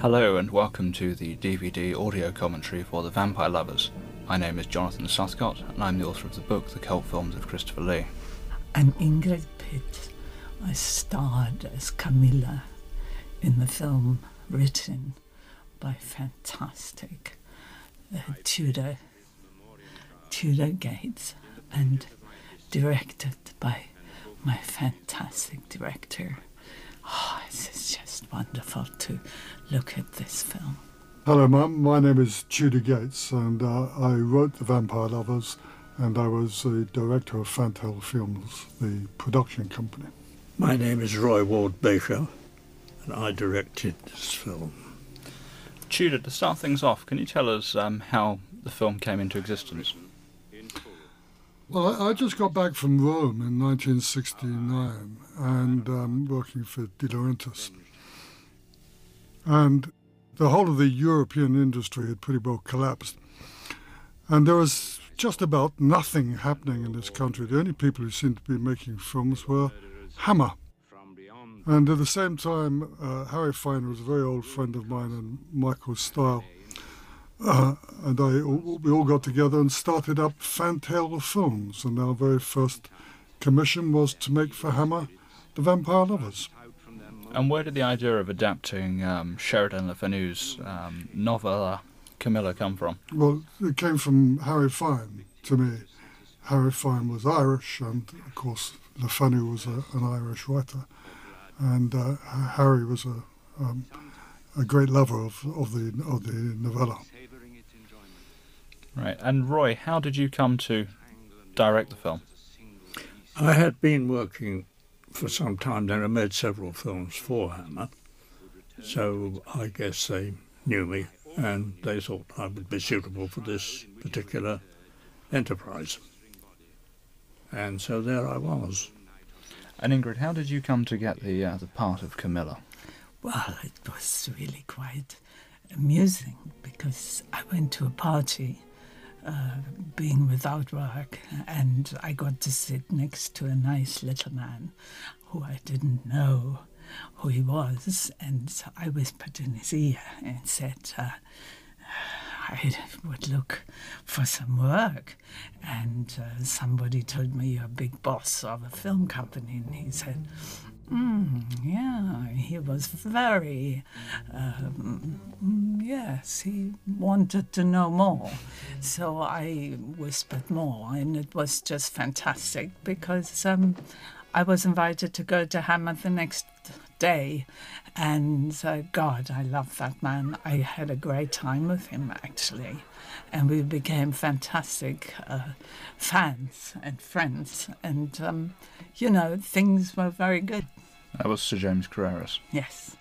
Hello and welcome to the DVD audio commentary for The Vampire Lovers. My name is Jonathan Sothcott and I'm the author of the book The Cult Films of Christopher Lee. I'm Ingrid Pitt. I starred as Carmilla in the film written by fantastic uh, Tudor Tudor Gates and directed by my fantastic director. Oh, is just wonderful to look at this film. Hello, Mum. My name is Tudor Gates, and uh, I wrote The Vampire Lovers, and I was the director of Fantale Films, the production company. My name is Roy Ward Baker, and I directed this film. Tudor, to start things off, can you tell us um, how the film came into existence? Well, I, I just got back from Rome in 1969 and um, working for De Laurentiis. And the whole of the European industry had pretty well collapsed. And there was just about nothing happening in this country. The only people who seemed to be making films were Hammer. And at the same time, uh, Harry Fine was a very old friend of mine and Michael Style. Uh, and I, we all got together and started up Fantale Films. And our very first commission was to make for Hammer The Vampire Lovers. And where did the idea of adapting um, Sheridan Le Fanu's um, novella Carmilla come from? Well, it came from Harry Fine to me. Harry Fine was Irish, and of course, Le Fanu was a, an Irish writer. And uh, Harry was a, um, a great lover of, of, the, of the novella. Right. And Roy, how did you come to direct the film? I had been working for some time then. I made several films for Hammer, so I guess they knew me and they thought I would be suitable for this particular enterprise. And so there I was. And Ingrid, how did you come to get the uh, the part of Carmilla? Well, it was really quite amusing because I went to a party uh, being without work, and I got to sit next to a nice little man who I didn't know who he was, and I whispered in his ear and said, uh, I would look for some work. And uh, somebody told me you're a big boss of a film company. And he said, mm, Yeah, he was very, um, yes, he wanted to know more. So I whispered more, and it was just fantastic because um, I was invited to go to Hammer the next day. And uh, God, I love that man. I had a great time with him, actually. And we became fantastic uh, fans and friends. And, um, you know, things were very good. That was Sir James Carreras. Yes.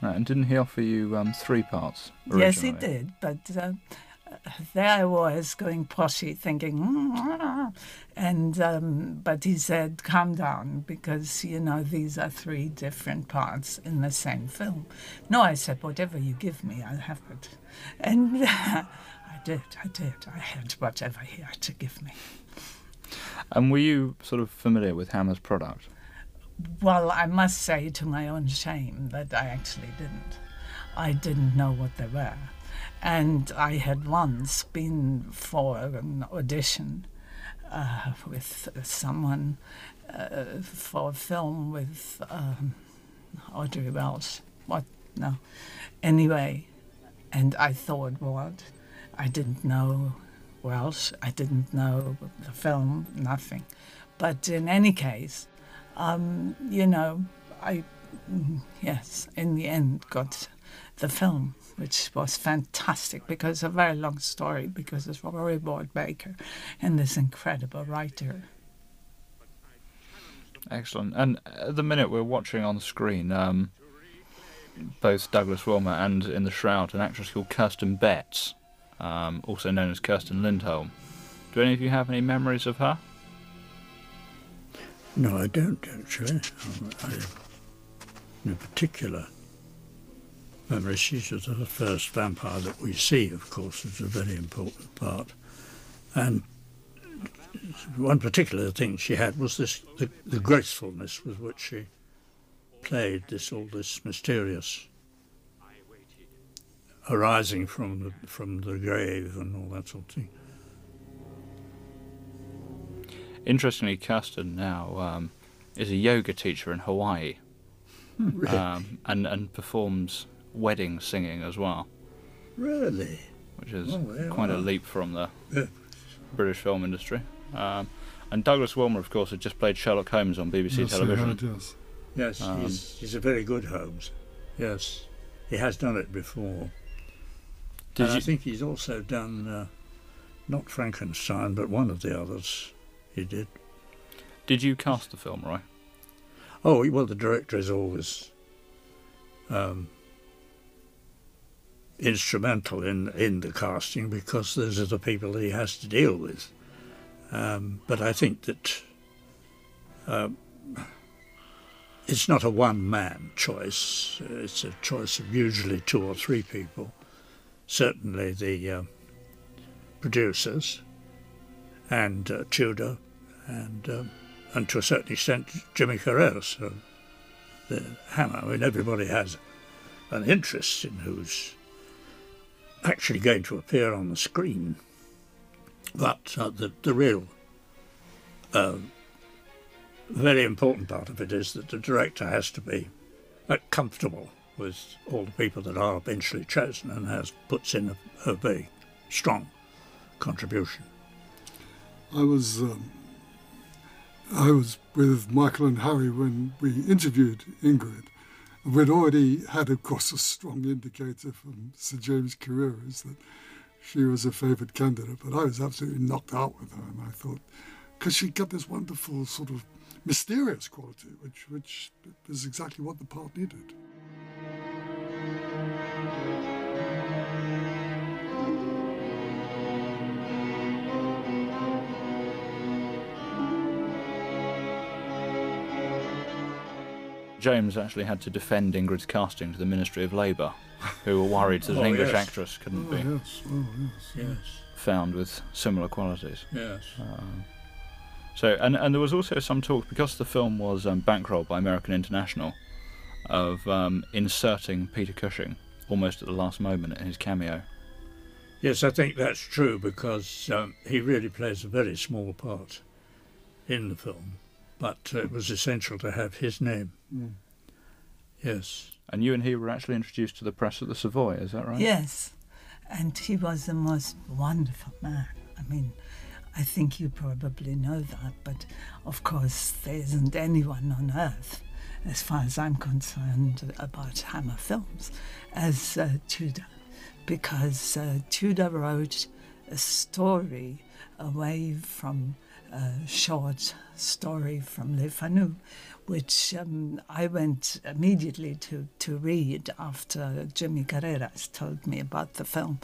Right, and didn't he offer you um, three parts? Originally? Yes, he did. But uh, there I was going potty, thinking, mm, and um, but he said, "Calm down, because you know these are three different parts in the same film." No, I said, "Whatever you give me, I'll have it," and I did. I did. I had whatever he had to give me. And were you sort of familiar with Hammer's product? Well, I must say, to my own shame, that I actually didn't. I didn't know what they were. And I had once been for an audition uh, with someone uh, for a film with um, Audrey Welch. What? No. Anyway, and I thought, what? I didn't know Welsh. I didn't know the film, nothing. But in any case, um, you know, I, mm, yes, in the end got the film which was fantastic because a very long story because it's Roy Ward Baker and this incredible writer. Excellent. And at the minute we're watching on the screen, um, both Douglas Wilmer and in the Shroud, an actress called Kirsten Betts, um, also known as Kirsten Lindholm. Do any of you have any memories of her? No, I don't actually. I, in particular, Remember, she's the first vampire that we see, of course, is a very important part. And one particular thing she had was this the, the gracefulness with which she played this all this mysterious arising from the, from the grave and all that sort of thing. Interestingly, Kirsten now um, is a yoga teacher in Hawaii um, and, and performs wedding singing as well, Really? which is Oh, yeah, quite a leap from the Yeah. British film industry. Um, and Douglas Wilmer, of course, had just played Sherlock Holmes on BBC Yes, he television. had, yes. Yes, Um, he's, he's a very good Holmes. Yes, he has done it before. Did and I think he's also done uh, not Frankenstein, but one of the others. He did. Did you cast the film, Roy? Oh well, the director is always um, instrumental in in the casting because those are the people he has to deal with. Um, but I think that um, it's not a one man choice. It's a choice of usually two or three people. Certainly the uh, producers and uh, Tudor and. Um, and to a certain extent Jimmy Carrera, so the hammer. I mean, everybody has an interest in who's actually going to appear on the screen, but uh, the the real uh, very important part of it is that the director has to be uh, comfortable with all the people that are eventually chosen and has puts in a, a very strong contribution. I was um, I was with Michael and Harry when we interviewed Ingrid. We'd already had, of course, a strong indicator from Sir James Carreras that she was a favoured candidate. But I was absolutely knocked out with her, and I thought because she got this wonderful sort of mysterious quality, which which is exactly what the part needed. James actually had to defend Ingrid's casting to the Ministry of Labour, who were worried that an Oh, English yes. actress couldn't Oh be yes, oh yes. Yes, found with similar qualities. yes. Um, so, and, and there was also some talk because the film was um, bankrolled by American International of um, inserting Peter Cushing almost at the last moment in his cameo. Yes, I think that's true because um, he really plays a very small part in the film, but it was essential to have his name. Mm. Yes. And you and he were actually introduced to the press at the Savoy, is that right? Yes, and he was the most wonderful man. I mean, I think you probably know that, but of course, there isn't anyone on earth, as far as I'm concerned, about Hammer Films as uh, Tudor, because uh, Tudor wrote a story away from a short story from Le Fanu, which um, I went immediately to, to read after Jimmy Carreras told me about the film.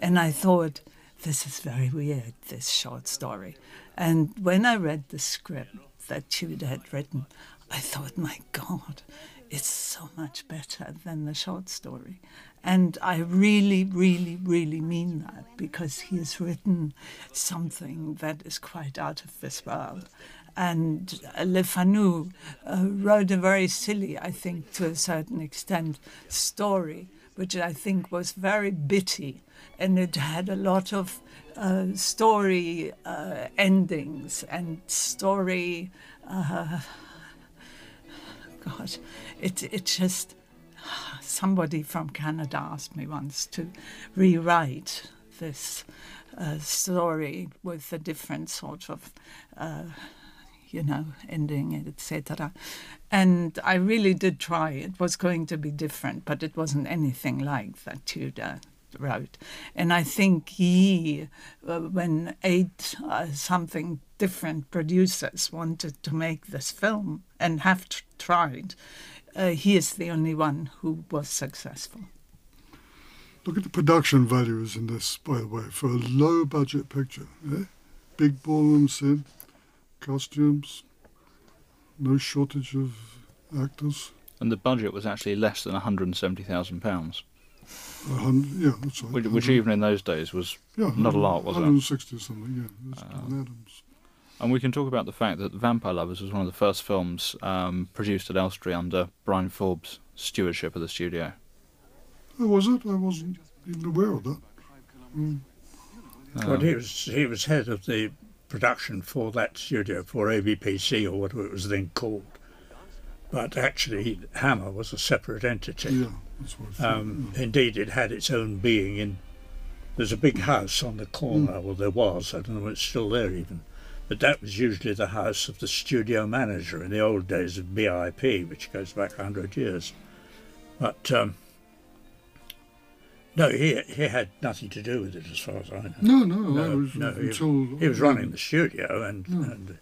And I thought, this is very weird, this short story. And when I read the script that Tudor had written, I thought, my God, it's so much better than the short story. And I really, really, really mean that because he has written something that is quite out of this world. And uh, Le Fanu uh, wrote a very silly, I think, to a certain extent, story, which I think was very bitty. And it had a lot of uh, story uh, endings and story. God, it, it just. Somebody from Canada asked me once to rewrite this uh, story with a different sort of, uh, you know, ending, etc. And I really did try. It was going to be different, but it wasn't anything like that Tudor wrote. And I think he, uh, when eight uh, something different producers wanted to make this film and have t- tried, uh, he is the only one who was successful. Look at the production values in this, by the way, for a low budget picture. Eh? Big ballroom scene, costumes, no shortage of actors. And the budget was actually less than £170,000, A hundred, yeah, that's right. which, which even in those days was yeah, not a lot, was it? 160 something, yeah. That's Uh, Dawn Addams. And we can talk about the fact that Vampire Lovers was one of the first films um, produced at Elstree under Bryan Forbes' stewardship of the studio. Oh, was it? I wasn't. even aware of that. Mm. Well, he was he was head of the production for that studio for ABPC or whatever it was then called. But actually, Hammer was a separate entity. Yeah, that's what I thought. Um, indeed, it had its own being in. There's a big house on the corner, well, there was, I don't know if it's still there even, but that was usually the house of the studio manager in the old days of BIP, which goes back 100 years. But um, no, he, he had nothing to do with it as far as I know. no, no, I No, was no, he- until He was running the studio, and, Mm. and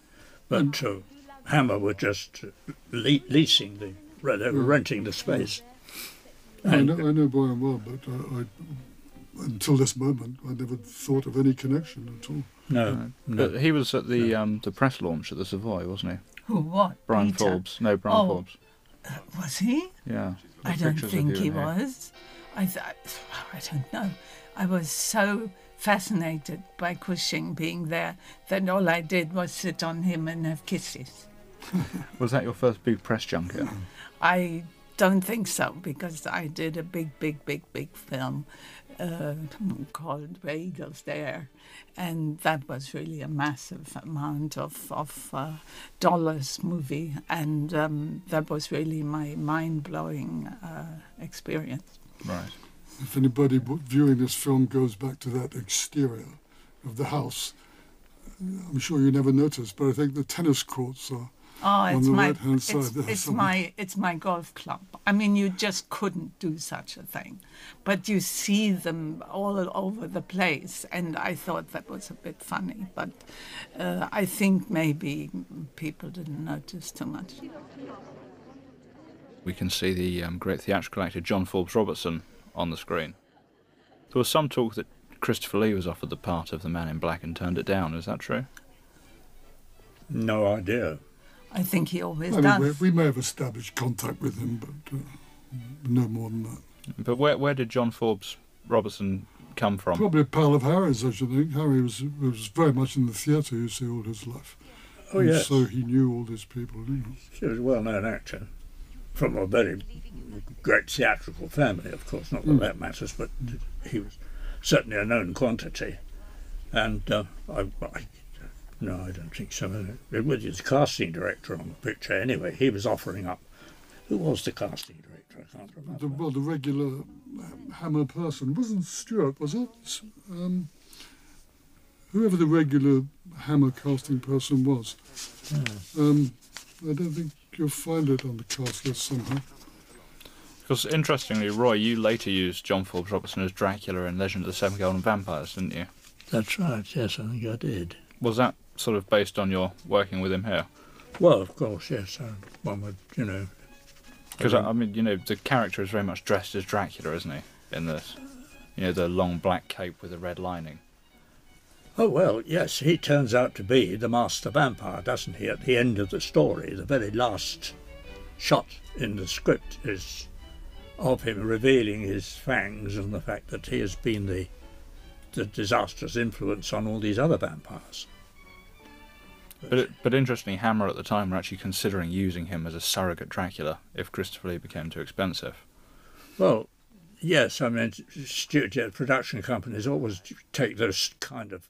but uh, Hammer were just le- leasing the, they were renting the space. I know, I know Bryan well, but I, I, until this moment, I never thought of any connection at all. No, no. But he was at the um, the press launch at the Savoy, wasn't he? Who? What? Bryan Peter? Forbes. No, Bryan Oh. Forbes. Was he? Yeah. I don't think he in here. was. I thought, I don't know. I was so fascinated by Cushing being there that all I did was sit on him and have kisses. Was that your first big press junket? I don't think so because I did a big, big, big, big film uh, called Where there, and that was really a massive amount of of uh, dollars movie, and um, that was really my mind blowing uh, experience. Right. If anybody viewing this film goes back to that exterior of the house, I'm sure you never noticed, but I think the tennis courts are. Oh, it's my it's, it's my it's my golf club. I mean, you just couldn't do such a thing, but you see them all over the place, and I thought that was a bit funny. But uh, I think maybe people didn't notice too much. We can see the um, great theatrical actor John Forbes Robertson on the screen. There was some talk that Christopher Lee was offered the part of the Man in Black and turned it down. Is that true? no idea. I think he always I mean, we, does. we may have established contact with him, but uh, no more than that. But where where did John Forbes Robertson come from? Probably a pal of Harry's, I should think. Harry was was very much in the theatre, you see, all his life. Oh, And yes. So he knew all these people. You know. He was a well known actor from a very great theatrical family, of course, not that Mm. that matters, but he was certainly a known quantity. And uh, I, I, no, I don't think so. It was the casting director on the picture anyway. He was offering up. Who was the casting director? I can't remember. The, well, the regular um, Hammer person wasn't Stuart, was it? Um, whoever the regular Hammer casting person was. Um, I don't think you'll find it on the cast list somehow. Because interestingly, Roy, you later used John Forbes Robertson as Dracula in Legend of the Seven Golden Vampires, didn't you? That's right. Yes, I think I did. Was that sort of based on your working with him here? Well, of course, yes. uh, One would, you know. Because I I mean, you know, the character is very much dressed as Dracula, isn't he? In this, you know, the long black cape with the red lining. Oh, well, yes, he turns out to be the master vampire, doesn't he? At the end of the story, the very last shot in the script is of him revealing his fangs and the fact that he has been the the disastrous influence on all these other vampires. But but interestingly, Hammer at the time were actually considering using him as a surrogate Dracula if Christopher Lee became too expensive. Well, yes, I mean, studio production companies always take those kind of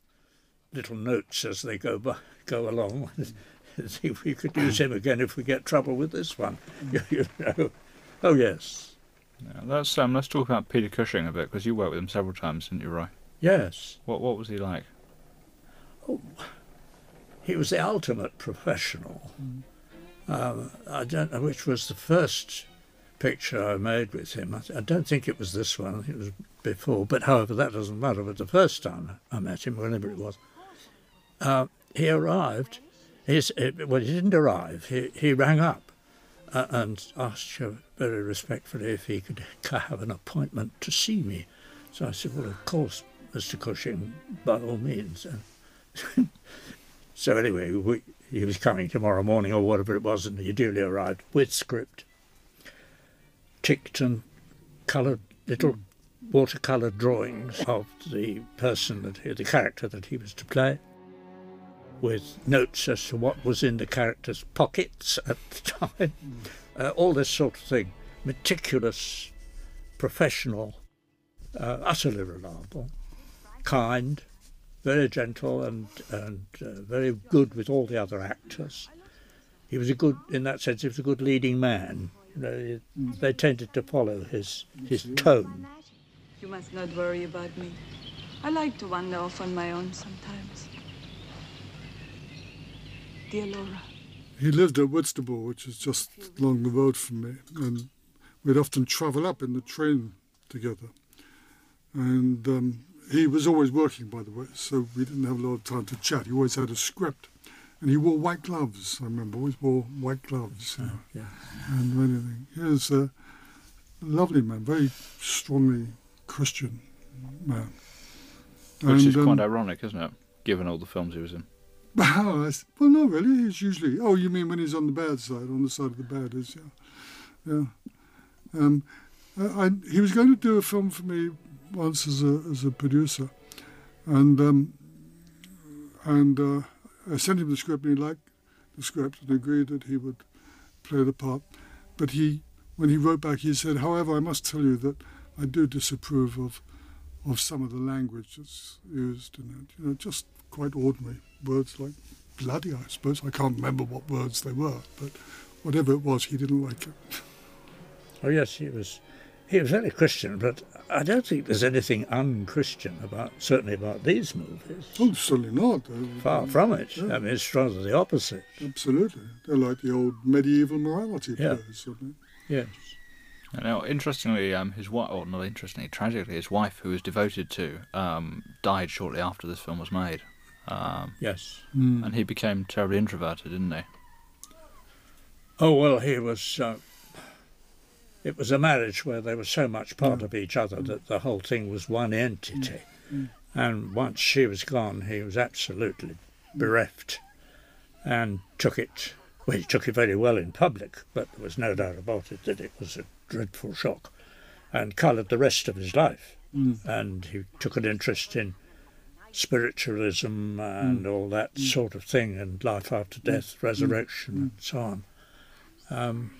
little notes as they go by, go along. See if we could use him again if we get trouble with this one. you know. Oh yes, Yeah, let's um, let's talk about Peter Cushing a bit because you worked with him several times, didn't you, Roy? yes. What what was he like? He was the ultimate professional. Um, I don't know which was the first picture I made with him. I, I don't think it was this one. It was before. But however, that doesn't matter. But the first time I met him, whenever it was, uh, he arrived. Uh, well, he didn't arrive. He, he rang up uh, and asked you very respectfully if he could have an appointment to see me. So I said, well, of course, Mr. Cushing, by all means. So anyway, we, he was coming tomorrow morning or whatever it was, and he duly arrived with script, ticked and coloured little watercolour drawings of the person that the character that he was to play, with notes as to what was in the character's pockets at the time, uh, all this sort of thing, meticulous, professional uh, utterly reliable, kind, very gentle, and and uh, very good with all the other actors. He was a good, in that sense, he was a good leading man. You know, they tended to follow his his tone. You must not worry about me. I like to wander off on my own sometimes. Dear Laura. He lived at Whitstable, which is just along the road from me, and we'd often travel up in the train together. And um, he was always working, by the way, so we didn't have a lot of time to chat. He always had a script, and he wore white gloves. I remember always wore white gloves, you know, Yeah. and anything. He was a lovely man, very strongly Christian man. Which is quite um, ironic, isn't it? Given all the films he was in. well, I s- well, no, really. He's usually. Oh, you mean when he's on the bad side, on the side of the bad is, yeah, yeah. Um, I, I, he was going to do a film for me once as a as a producer, and um, and uh, I sent him the script, and he liked the script and agreed that he would play the part. But he, when he wrote back, he said, "However, I must tell you that I do disapprove of of some of the language that's used in it. You know, just quite ordinary words like bloody, I suppose. I can't remember what words they were, but whatever it was, he didn't like it. Oh yes, he was. He was very Christian, but I don't think there's anything unchristian about certainly about these movies. Oh, certainly not. Uh, Far from it. Yeah. I mean, it's rather the opposite. Absolutely. They're like the old medieval morality Yeah. plays. Aren't Yes. Now, interestingly, um, his wife, or not interestingly, tragically, his wife, who was devoted to, um, died shortly after this film was made. Um, Yes. Mm. and he became terribly introverted, didn't he? Oh well, he was. Uh, it was a marriage where they were so much part Yeah. of each other mm. that the whole thing was one entity. Mm. mm. And once she was gone, he was absolutely bereft, and took it. Well, he took it very well in public, but there was no doubt about it that it was a dreadful shock, and coloured the rest of his life. Mm. And he took an interest in spiritualism and all that sort of thing, and life after death, resurrection, and so on. Um,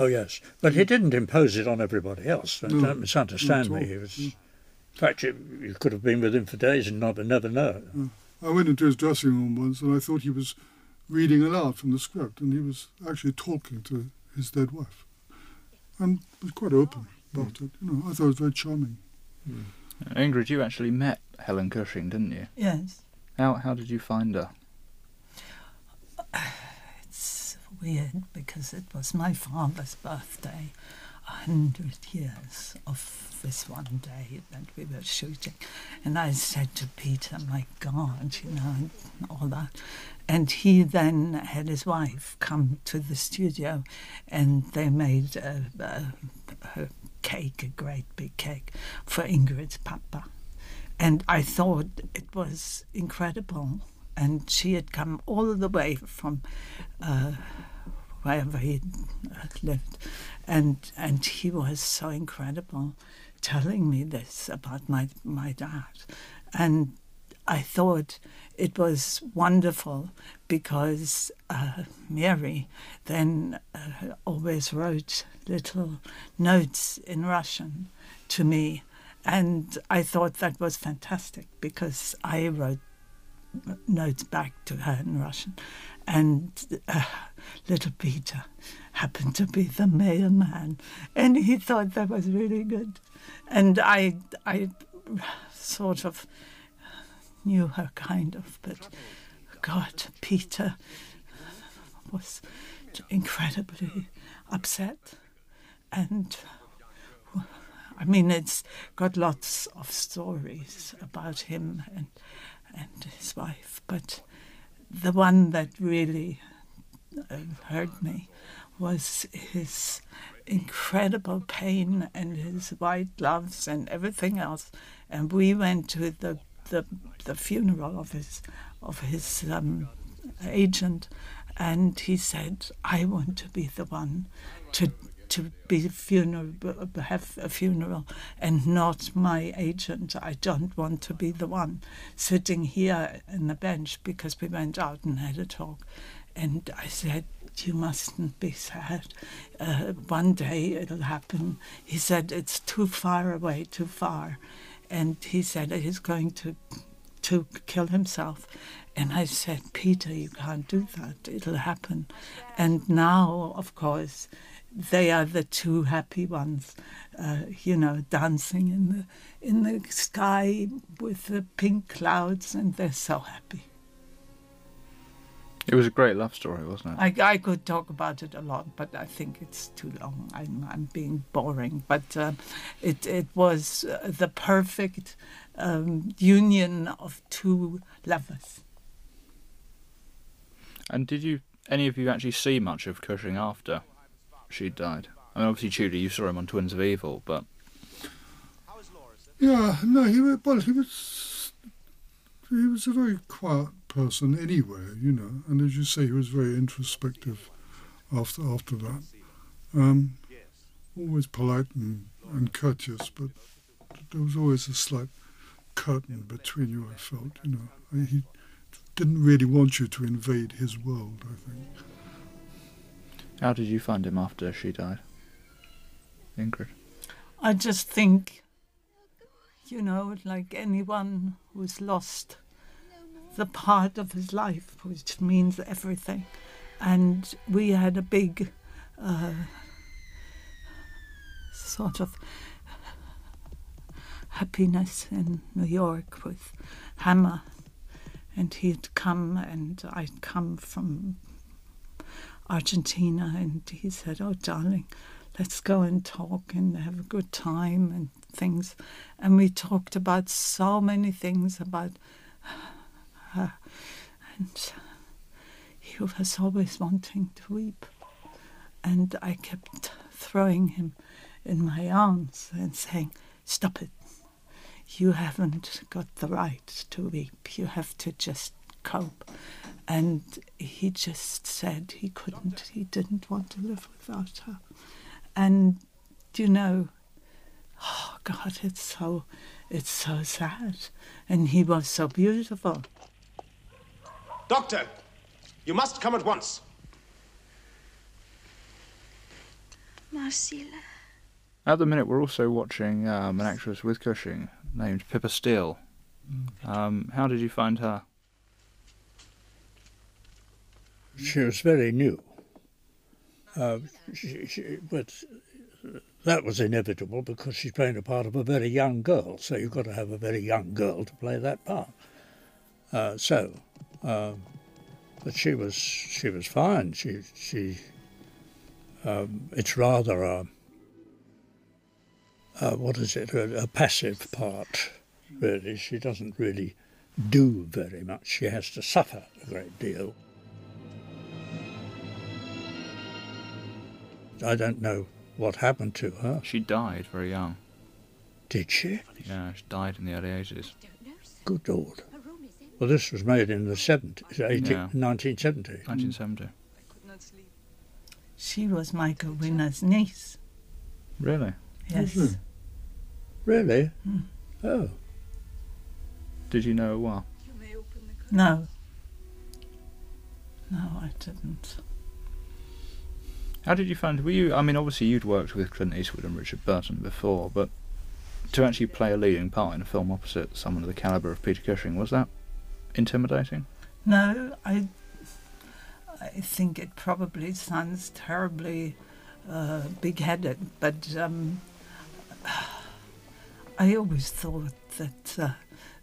oh yes, but he mm. didn't impose it on everybody else. No, Don't misunderstand me. He was, mm. in fact, you, you could have been with him for days and not never know. Mm. I went into his dressing room once and I thought he was reading aloud from the script and he was actually talking to his dead wife. And was quite open about it. You know, I thought it was very charming. Ingrid, you actually met Helen Cushing, didn't you? Yes. How how did you find her? Weird because it was my father's birthday, a hundred years of this one day that we were shooting. And I said to Peter, my God, you know, and all that. And he then had his wife come to the studio and they made a, a, a cake, a great big cake, for Ingrid's papa. And I thought it was incredible. And she had come all the way from uh, wherever he lived. And, and he was so incredible telling me this about my, my dad. And I thought it was wonderful because uh, Mary then uh, always wrote little notes in Russian to me. And I thought that was fantastic because I wrote notes back to her in Russian. And uh, little Peter happened to be the mailman, and he thought that was really good. And I, I sort of knew her kind of, but God, Peter was incredibly upset. And I mean, it's got lots of stories about him and, and his wife, but the one that really hurt me was his incredible pain and his white gloves and everything else. And we went to the the, the funeral of his of his um, agent, and he said, "I want to be the one to." To be funeral, have a funeral, and not my agent. I don't want to be the one sitting here in the bench because we went out and had a talk. And I said, You mustn't be sad. Uh, one day it'll happen. He said, It's too far away, too far. And he said, He's going to, to kill himself. And I said, Peter, you can't do that. It'll happen. And now, of course, they are the two happy ones, uh, you know, dancing in the in the sky with the pink clouds, and they're so happy. It was a great love story, wasn't it? I, I could talk about it a lot, but I think it's too long. I'm, I'm being boring. But uh, it, it was uh, the perfect um, union of two lovers. And did you, any of you actually see much of Cushing after she died? I mean, obviously, Tudor, you saw him on Twins of Evil, but. Yeah, no, he was, well, he was, he was a very quiet person anyway, you know. And as you say, he was very introspective after after that. Um, always polite and, and courteous, but there was always a slight curtain between you. I felt, you know, he didn't really want you to invade his world. I think. How did you find him after she died, Ingrid? I just think, you know, like anyone who's lost the part of his life which means everything. And we had a big uh, sort of happiness in New York with Hammer. And he'd come, and I'd come from Argentina, and he said, Oh, darling, let's go and talk and have a good time and things. And we talked about so many things about her. And he was always wanting to weep. And I kept throwing him in my arms and saying, Stop it. You haven't got the right to weep. You have to just cope. And he just said he couldn't, he didn't want to live without her. And, you know, oh God, it's so, it's so sad. And he was so beautiful. Doctor, you must come at once. Marcilla. At the minute, we're also watching um, an actress with Cushing named Pippa Steele. Um, how did you find her? She was very new. Uh, she, she, but that was inevitable because she's playing a part of a very young girl, so you've got to have a very young girl to play that part. Uh, so um, but she was she was fine. She she. Um, it's rather a, a, what is it a, a passive part, really. She doesn't really do very much. She has to suffer a great deal. I don't know what happened to her. She died very young. Did she? Yeah, she died in the early 80s. Good Lord. Well, this was made in the 70s, 18, yeah. 1970. 1970. She was Michael Winner's niece. Really? Yes. Mm-hmm. Really? Mm. Oh. Did you know her well? No. No, I didn't. How did you find? Were you? I mean, obviously you'd worked with Clint Eastwood and Richard Burton before, but to actually play a leading part in a film opposite someone of the caliber of Peter Cushing was that intimidating? No, I. I think it probably sounds terribly uh, big-headed, but um, I always thought that uh,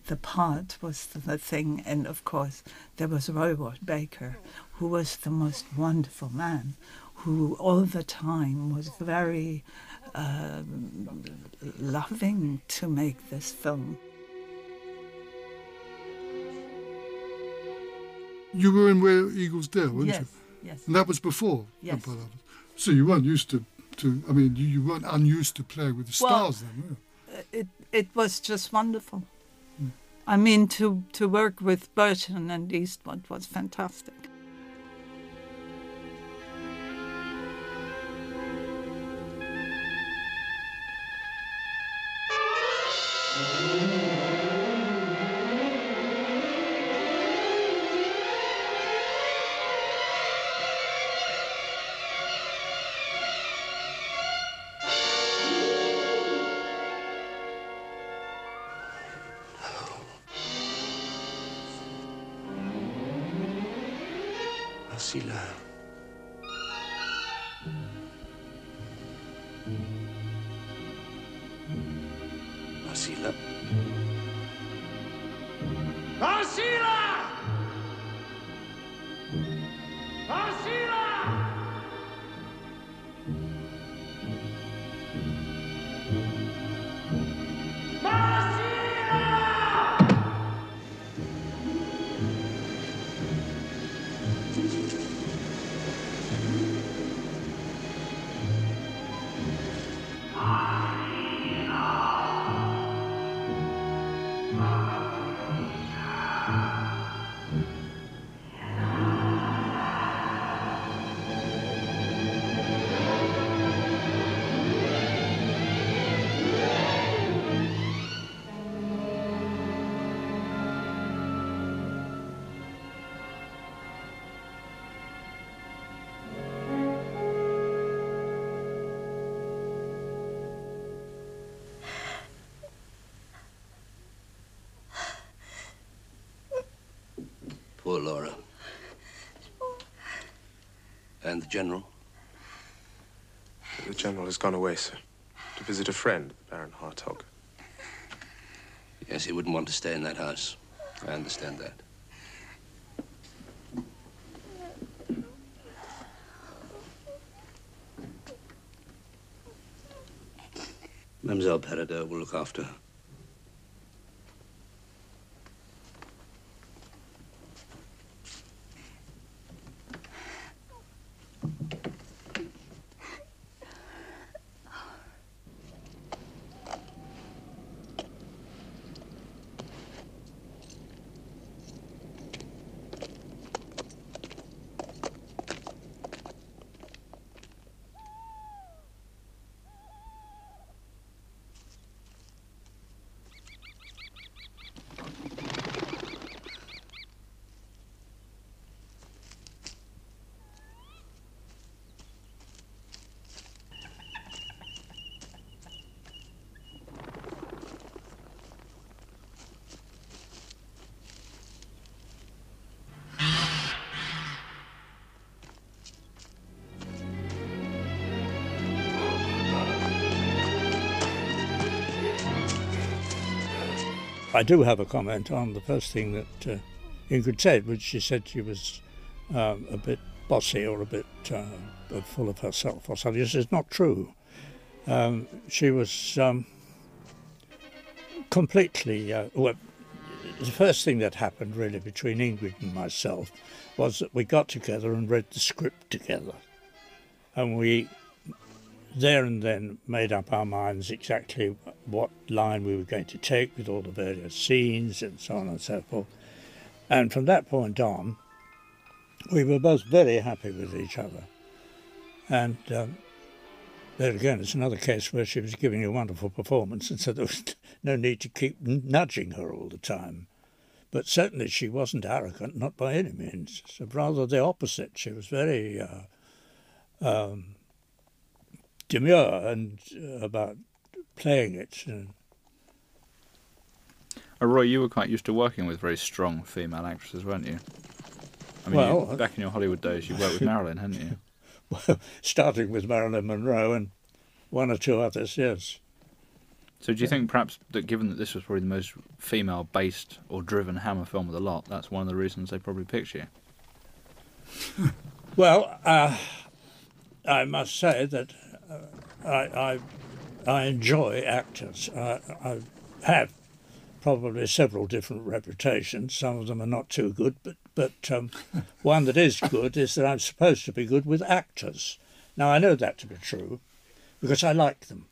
the part was the thing, and of course there was Ward Baker, who was the most wonderful man, who all the time was very uh, loving to make this film. You were in Where Eagles Dare, weren't yes, you? Yes. And that was before yes. So you weren't used to, to I mean, you, you weren't unused to play with the well, stars then, were you? It, it was just wonderful. Mm. I mean, to, to work with Burton and Eastwood was fantastic. Poor Laura. And the General? The General has gone away, sir, to visit a friend, Baron Hartog. Yes, he wouldn't want to stay in that house. I understand that. Mademoiselle Perrodot will look after her. I do have a comment on the first thing that uh, Ingrid said, which she said she was um, a bit bossy or a bit uh, full of herself or something. This is not true. Um, she was um, completely. Uh, well, the first thing that happened really between Ingrid and myself was that we got together and read the script together. And we there and then made up our minds exactly what line we were going to take with all the various scenes and so on and so forth. And from that point on, we were both very happy with each other. And um, there again, it's another case where she was giving a wonderful performance, and so there was no need to keep nudging her all the time. But certainly she wasn't arrogant, not by any means. So rather the opposite. She was very uh, um, demure and uh, about playing it. And... Uh, Roy, you were quite used to working with very strong female actresses, weren't you? I mean, well, you, back in your Hollywood days, you worked with Marilyn, hadn't you? Well, starting with Marilyn Monroe and one or two others, yes. So, do you think perhaps that given that this was probably the most female-based or driven Hammer film of the lot, that's one of the reasons they probably picked you? well, uh, I must say that uh, I, I, I enjoy actors. I, I have probably several different reputations. Some of them are not too good, but but um, one that is good is that I'm supposed to be good with actors. Now I know that to be true because I like them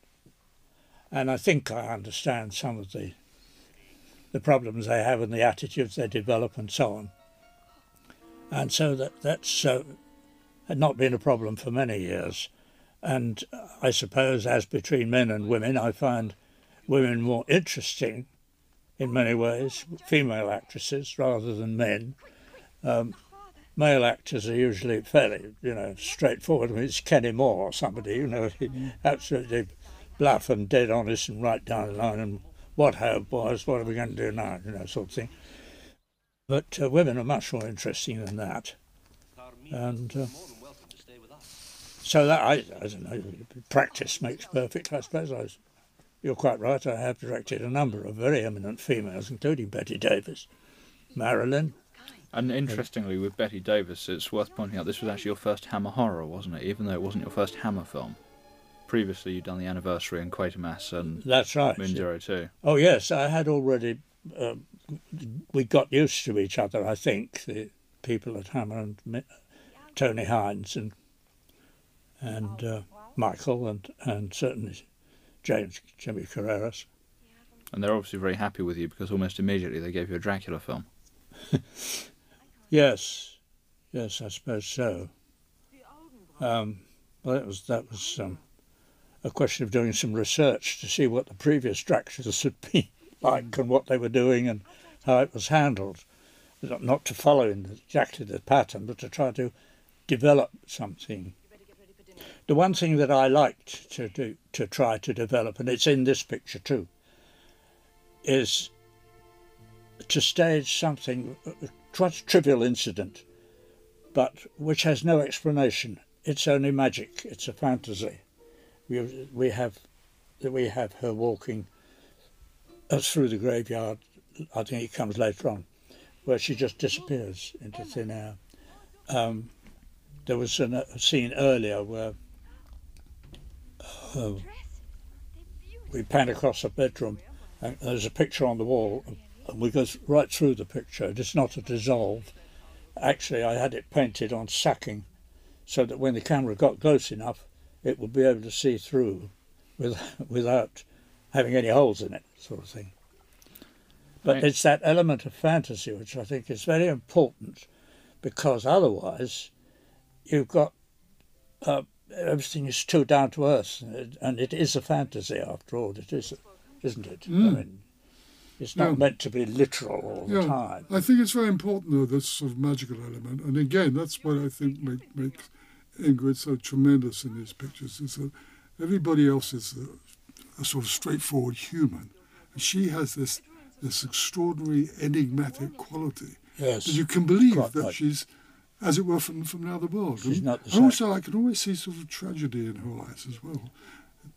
and I think I understand some of the the problems they have and the attitudes they develop and so on. And so that that's uh, had not been a problem for many years. And I suppose, as between men and women, I find women more interesting in many ways, female actresses rather than men. Um, male actors are usually fairly, you know, straightforward. I mean, it's Kenny Moore or somebody, you know, absolutely bluff and dead honest and right down the line and what ho boys, what are we going to do now, you know, sort of thing. But uh, women are much more interesting than that. And uh, so that, I, I don't know, practice makes perfect, I suppose. I was, you're quite right, I have directed a number of very eminent females, including Bette Davis, Marilyn. And interestingly, with Bette Davis, it's worth pointing out this was actually your first Hammer horror, wasn't it? Even though it wasn't your first Hammer film. Previously, you'd done the anniversary and Quatermass and That's right. Moon Zero Two. Oh yes, I had already. Uh, we got used to each other. I think the people at Hammer and Tony Hinds and and uh, Michael and and certainly James Jimmy Carreras. And they're obviously very happy with you because almost immediately they gave you a Dracula film. Yes, yes, I suppose so. Um, well, that was that was um, a question of doing some research to see what the previous Draculas had been like and what they were doing and how it was handled. Not- Not to follow in exactly the pattern, but to try to develop something. The one thing that I liked to do, to try to develop, and it's in this picture too, is to stage something, uh, quite a trivial incident, but which has no explanation. It's only magic. It's a fantasy. We we have we have her walking us through the graveyard. I think it comes later on, where she just disappears into thin air. Um, there was an, a scene earlier where uh, we pan across a bedroom, and there's a picture on the wall, and we go right through the picture. It's not a dissolve. Actually, I had it painted on sacking, so that when the camera got close enough, it would be able to see through, with, without having any holes in it, sort of thing. But Right. it's that element of fantasy which I think is very important, because otherwise, you've got uh, everything is too down to earth, and- it is a fantasy after all. It is, isn't it? I mm. mean, it's not Yeah. meant to be literal all the Yeah, time. I think it's very important though this sort of magical element, and again, that's what I think make, makes Ingrid so tremendous in these pictures. Is that everybody else is a, a sort of straightforward human, and she has this this extraordinary enigmatic quality Yes. that you can believe Quite that right. she's, as it were, from from another world. She's and, not the and same. also, I can always see sort of tragedy in her eyes as well.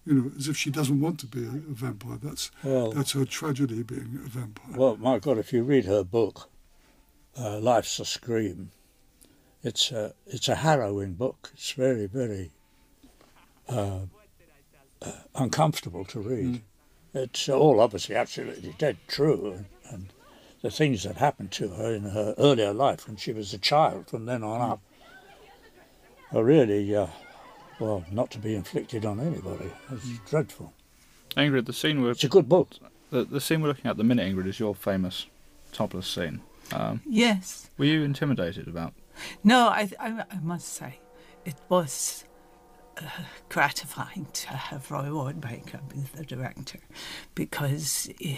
You know, as if she doesn't want to be a, a vampire. That's Well- that's her tragedy being a vampire. Well, my God, if you read her book, uh, Life's a Scream, it's a, it's a harrowing book. It's very, very uh, uh, uncomfortable to read. It's all obviously absolutely dead true, and, and the things that happened to her in her earlier life when she was a child from then on up are really, uh, well, not to be inflicted on anybody. It's dreadful. Ingrid, the scene we're It's a good book. the, the scene we're looking at at the minute, Ingrid, is your famous topless scene. Um, Yes. were you intimidated about? No, I, I, I must say, it was uh, gratifying to have Roy Ward Baker be the director because eh,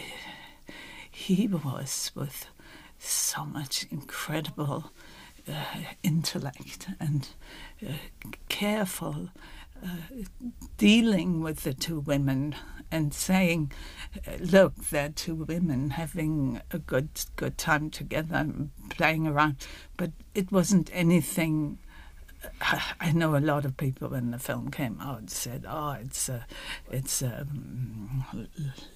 he was with so much incredible uh, intellect and uh, careful uh, dealing with the two women and saying, "Look, they're two women having a good good time together, and playing around," but it wasn't anything. I know a lot of people when the film came out said, "Oh, it's a, it's a mm,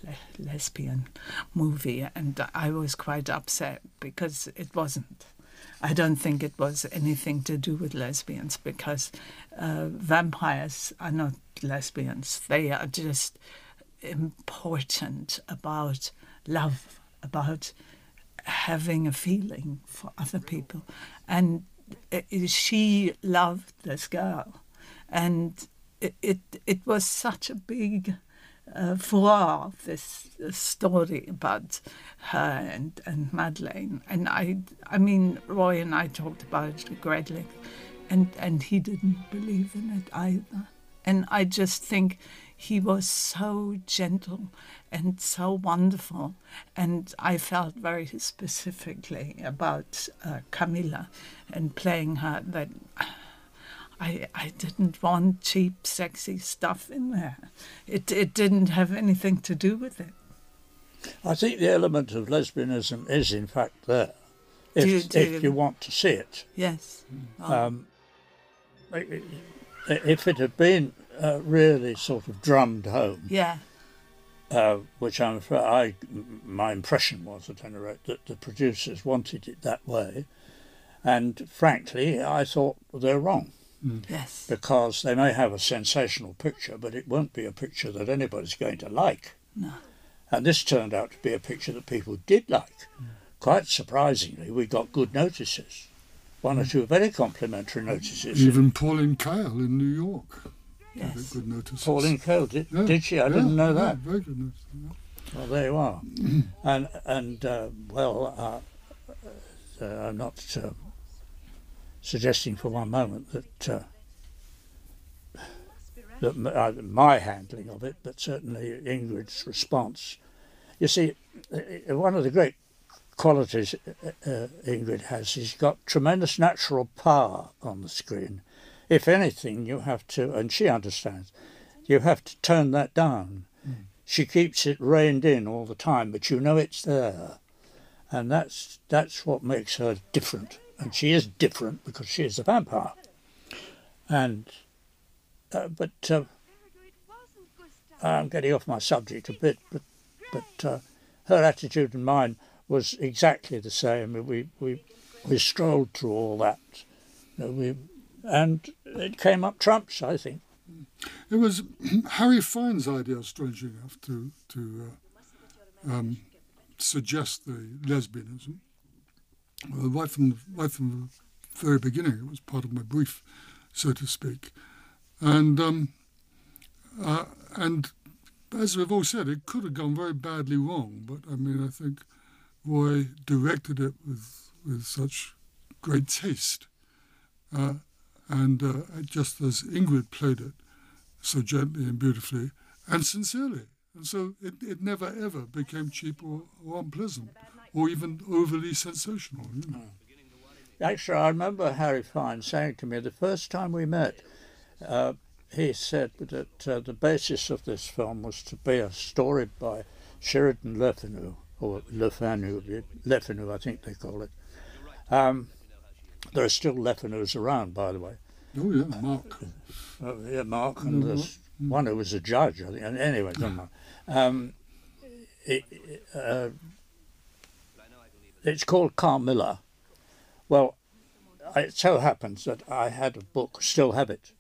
le- lesbian movie," and I was quite upset because it wasn't. I don't think it was anything to do with lesbians because uh, vampires are not lesbians. They are just important about love, about having a feeling for other people. And she loved this girl. And it, it, it was such a big uh, furore, this story about her and, and Madeline. And I, I mean, Roy and I talked about it greatly, and, and he didn't believe in it either. And I just think he was so gentle and so wonderful. And I felt very specifically about uh, Carmilla and playing her that I, I didn't want cheap, sexy stuff in there. It, it didn't have anything to do with it. I think the element of lesbianism is in fact there, Do you- if, do if you- you want to see it. Yes. Oh, Um, if it had been uh, really sort of drummed home, Yeah. uh, which I'm afraid I, my impression was at any rate that the producers wanted it that way, and frankly, I thought they're wrong Yes. because they may have a sensational picture, but it won't be a picture that anybody's going to like. No. And this turned out to be a picture that people did like. Quite surprisingly, we got good notices. One or two very complimentary notices. Even Pauline Kael in New York. Gave it Yes. Good notices. Pauline Cole, did, Yeah, did she? I yeah, didn't know yeah, that. Very good notices. yeah. Well, there you are. and and uh, well, uh, uh, I'm not uh, suggesting for one moment that uh, that m- uh, my handling of it, but certainly Ingrid's response. You see, uh, one of the great qualities uh, uh, Ingrid has, she's got tremendous natural power on the screen. If anything, you have to, and she understands, you have to turn that down she keeps it reined in all the time, but you know it's there, and that's that's what makes her different. And she is different because she is a vampire. And uh, but uh, I'm getting off my subject a bit, but but uh, her attitude and mine was exactly the same. We we we strolled through all that, you know, we, and it came up trumps, I think. It was Harry Fine's idea, strangely enough, to to uh, um, suggest the lesbianism. Well, right from right from the very beginning, it was part of my brief, so to speak, and um, uh, and as we've all said, it could have gone very badly wrong. But I mean, I think Roy directed it with with such great taste, uh, and uh, just as Ingrid played it so gently and beautifully and sincerely. And so it, it never ever became cheap or, or unpleasant or even overly sensational. You know. Actually, I remember Harry Fine saying to me the first time we met, uh, he said that uh, the basis of this film was to be a story by Sheridan Le Fanu, or Le Fanu, Le Fanu, I think they call it. Um, there are still Le around, by the way. Oh yeah, Mark. Uh, yeah, Mark, and there's one who was a judge, I think. And anyway, doesn't matter. Um, it, uh, it's called Carmilla. Well, it so happens that I had a book, still have it,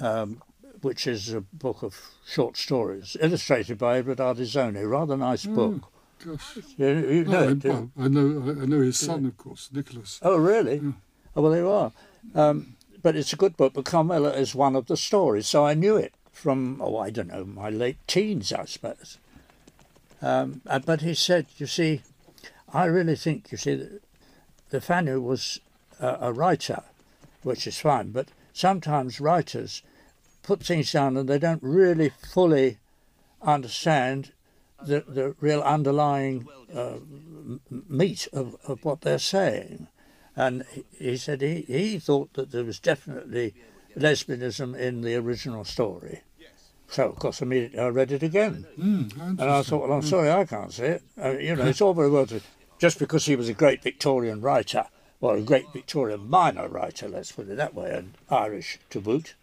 um, which is a book of short stories, illustrated by Edward Ardizzone. Rather nice book. Gosh. You, you know No, I, it, well, I know. I know his son, of course, Nicholas. Oh, really? Oh, well, there you are. Um, but it's a good book. But Carmilla is one of the stories, so I knew it from oh, I don't know, my late teens, I suppose. Um, uh, but he said, you see, I really think you see, that Le Fanu was a, a writer, which is fine. But sometimes writers put things down and they don't really fully understand the, the real underlying uh, meat of, of what they're saying. And he- said he, he thought that there was definitely lesbianism in the original story. So, of course, immediately I read it again. Mm, And I thought, well, I'm sorry, I can't see it. Uh, you know, it's all very well to, just because he was a great Victorian writer, or a great Victorian minor writer, let's put it that way, and Irish to boot,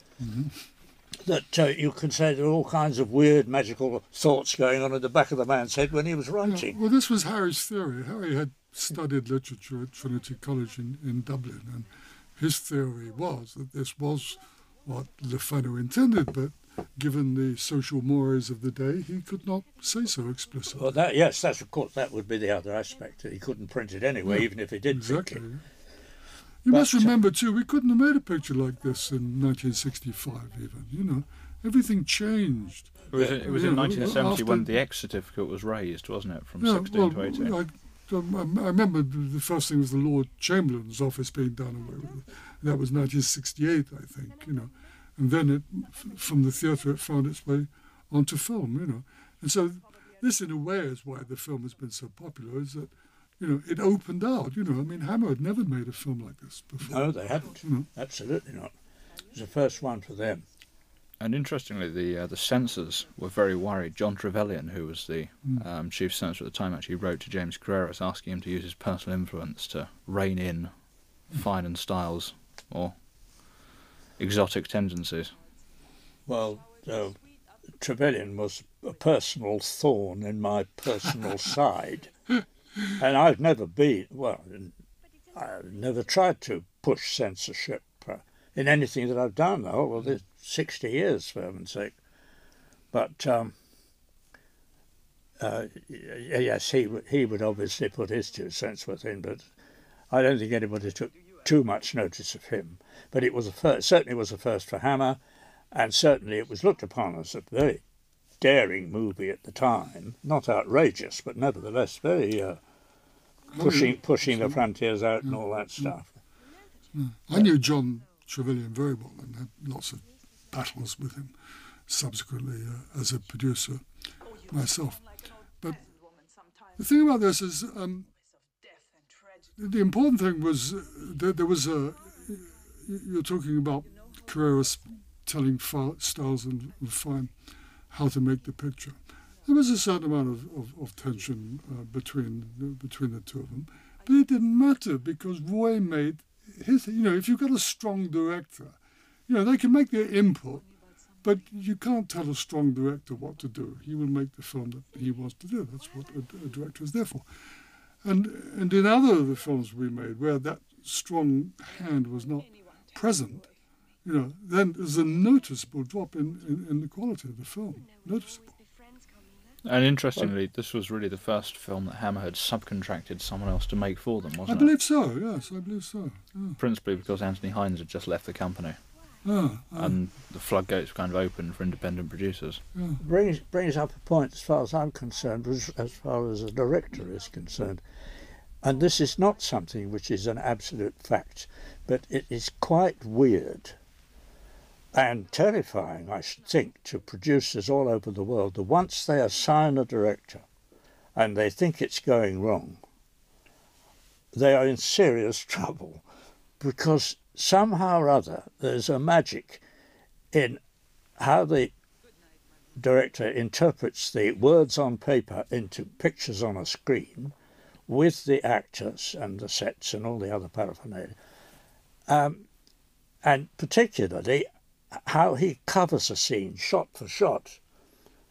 that uh, you can say there are all kinds of weird magical thoughts going on in the back of the man's head when he was writing. Well, this was Harry's theory. Harry had studied literature at Trinity College in, in Dublin, and his theory was that this was what Le Fanu intended, but given the social mores of the day, he could not say so explicitly. Well, that yes, that's of course that would be the other aspect. He couldn't print it anyway, even if he did Exactly. think it. You must But, uh, remember too, we couldn't have made a picture like this in 1965. Even you know, everything changed. It was, it was in Yeah, 1970 after- when the X certificate was raised, wasn't it, from Yeah, 16 well, to 18? I, um, I remember the first thing was the Lord Chamberlain's office being done away with. That was 1968, I think. You know, and then it, from the theatre, it found its way onto film. You know, and so this, in a way, is why the film has been so popular. Is that you know it opened out. You know, I mean, Hammer had never made a film like this before. No, they hadn't. Mhm. Absolutely not. It was the first one for them. And interestingly, the uh, the censors were very worried. John Trevelyan, who was the um, chief censor at the time, actually wrote to James Carreras asking him to use his personal influence to rein in Fine and Style's, or exotic tendencies. Well, uh, Trevelyan was a personal thorn in my personal side, and I've never been well. I've never tried to push censorship uh, in anything that I've done. Oh well, there's sixty years for heaven's sake. But um, uh, yes, he he would obviously put his two cents worth in, but I don't think anybody took too much notice of him. But it was a first, certainly was a first for Hammer, and certainly it was looked upon as a very daring movie at the time. Not outrageous, but nevertheless very uh, pushing pushing the frontiers out and all that stuff. I knew John Trevelyan very well and had lots of battles with him subsequently uh, as a producer myself. But the thing about this is um, the important thing was uh, that there was a. You're talking about Carreras telling Style and Fine how to make the picture. There was a certain amount of, of, of tension uh, between between the two of them, but it didn't matter because Roy made his. You know, if you've got a strong director, you know they can make their input, but you can't tell a strong director what to do. He will make the film that he wants to do. That's what a, a director is there for. And and in other of the films we made where that strong hand was not present, you know, then there's a noticeable drop in, in, in the quality of the film. Noticeable. And interestingly, this was really the first film that Hammer had subcontracted someone else to make for them, wasn't I it? I believe so, yes, I believe so. Yeah. Principally because Anthony Hinds had just left the company, Ah, ah, and the floodgates were kind of open for independent producers. yeah. brings brings up a point as far as I'm concerned, as, as far as a director is concerned. And this is not something which is an absolute fact, but it is quite weird and terrifying, I should think, to producers all over the world that once they assign a director and they think it's going wrong, they are in serious trouble because somehow or other there's a magic in how the director interprets the words on paper into pictures on a screen with the actors and the sets and all the other paraphernalia. Um, and particularly how he covers a scene shot for shot.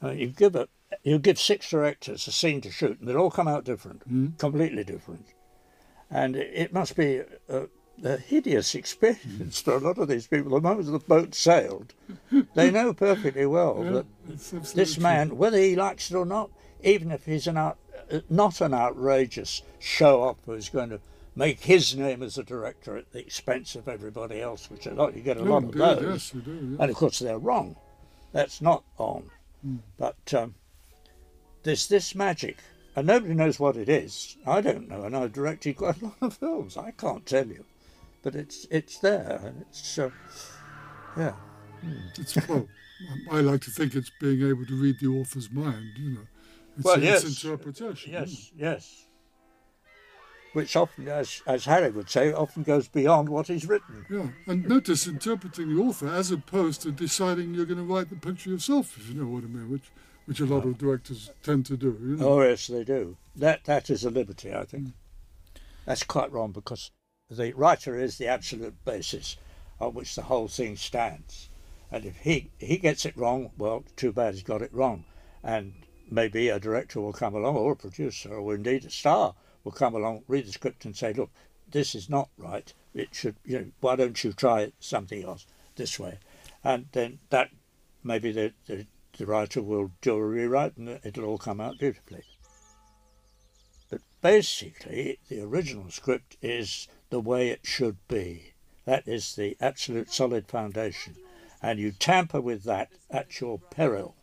Uh, you give a, you give six directors a scene to shoot, and they all come out different, completely different. And it, it must be a, a hideous experience for a lot of these people. The moment the boat sailed, they know perfectly well that It's absolutely this man, whether he likes it or not, even if he's an out, not an outrageous show off who's going to make his name as a director at the expense of everybody else, which a lot you get a Yeah, lot of those, yes, do. Yeah. and of course they're wrong. That's not on. Hmm. But um, there's this magic, and nobody knows what it is. I don't know, and I've directed quite a lot of films. I can't tell you, but it's it's there, and it's uh, yeah. It's, well, I like to think it's being able to read the author's mind, you know. It's, Well, it's yes. interpretation. isn't Yes, yes. Which often, as, as Harry would say, often goes beyond what is written. Yeah, and notice interpreting the author as opposed to deciding you're going to write the picture yourself, if you know what I mean, which which a lot of directors tend to do. You know? Oh, yes, they do. That That is a liberty, I think. Mm. That's quite wrong because the writer is the absolute basis on which the whole thing stands. And if he, he gets it wrong, well, too bad he's got it wrong. And maybe a director will come along, or a producer, or indeed a star will come along, read the script, and say, look, this is not right. It should, you know, why don't you try something else this way? And then that maybe the, the, the writer will do a rewrite and it'll all come out beautifully. But basically, the original script is the way it should be. That is the absolute solid foundation. And you tamper with that at your peril.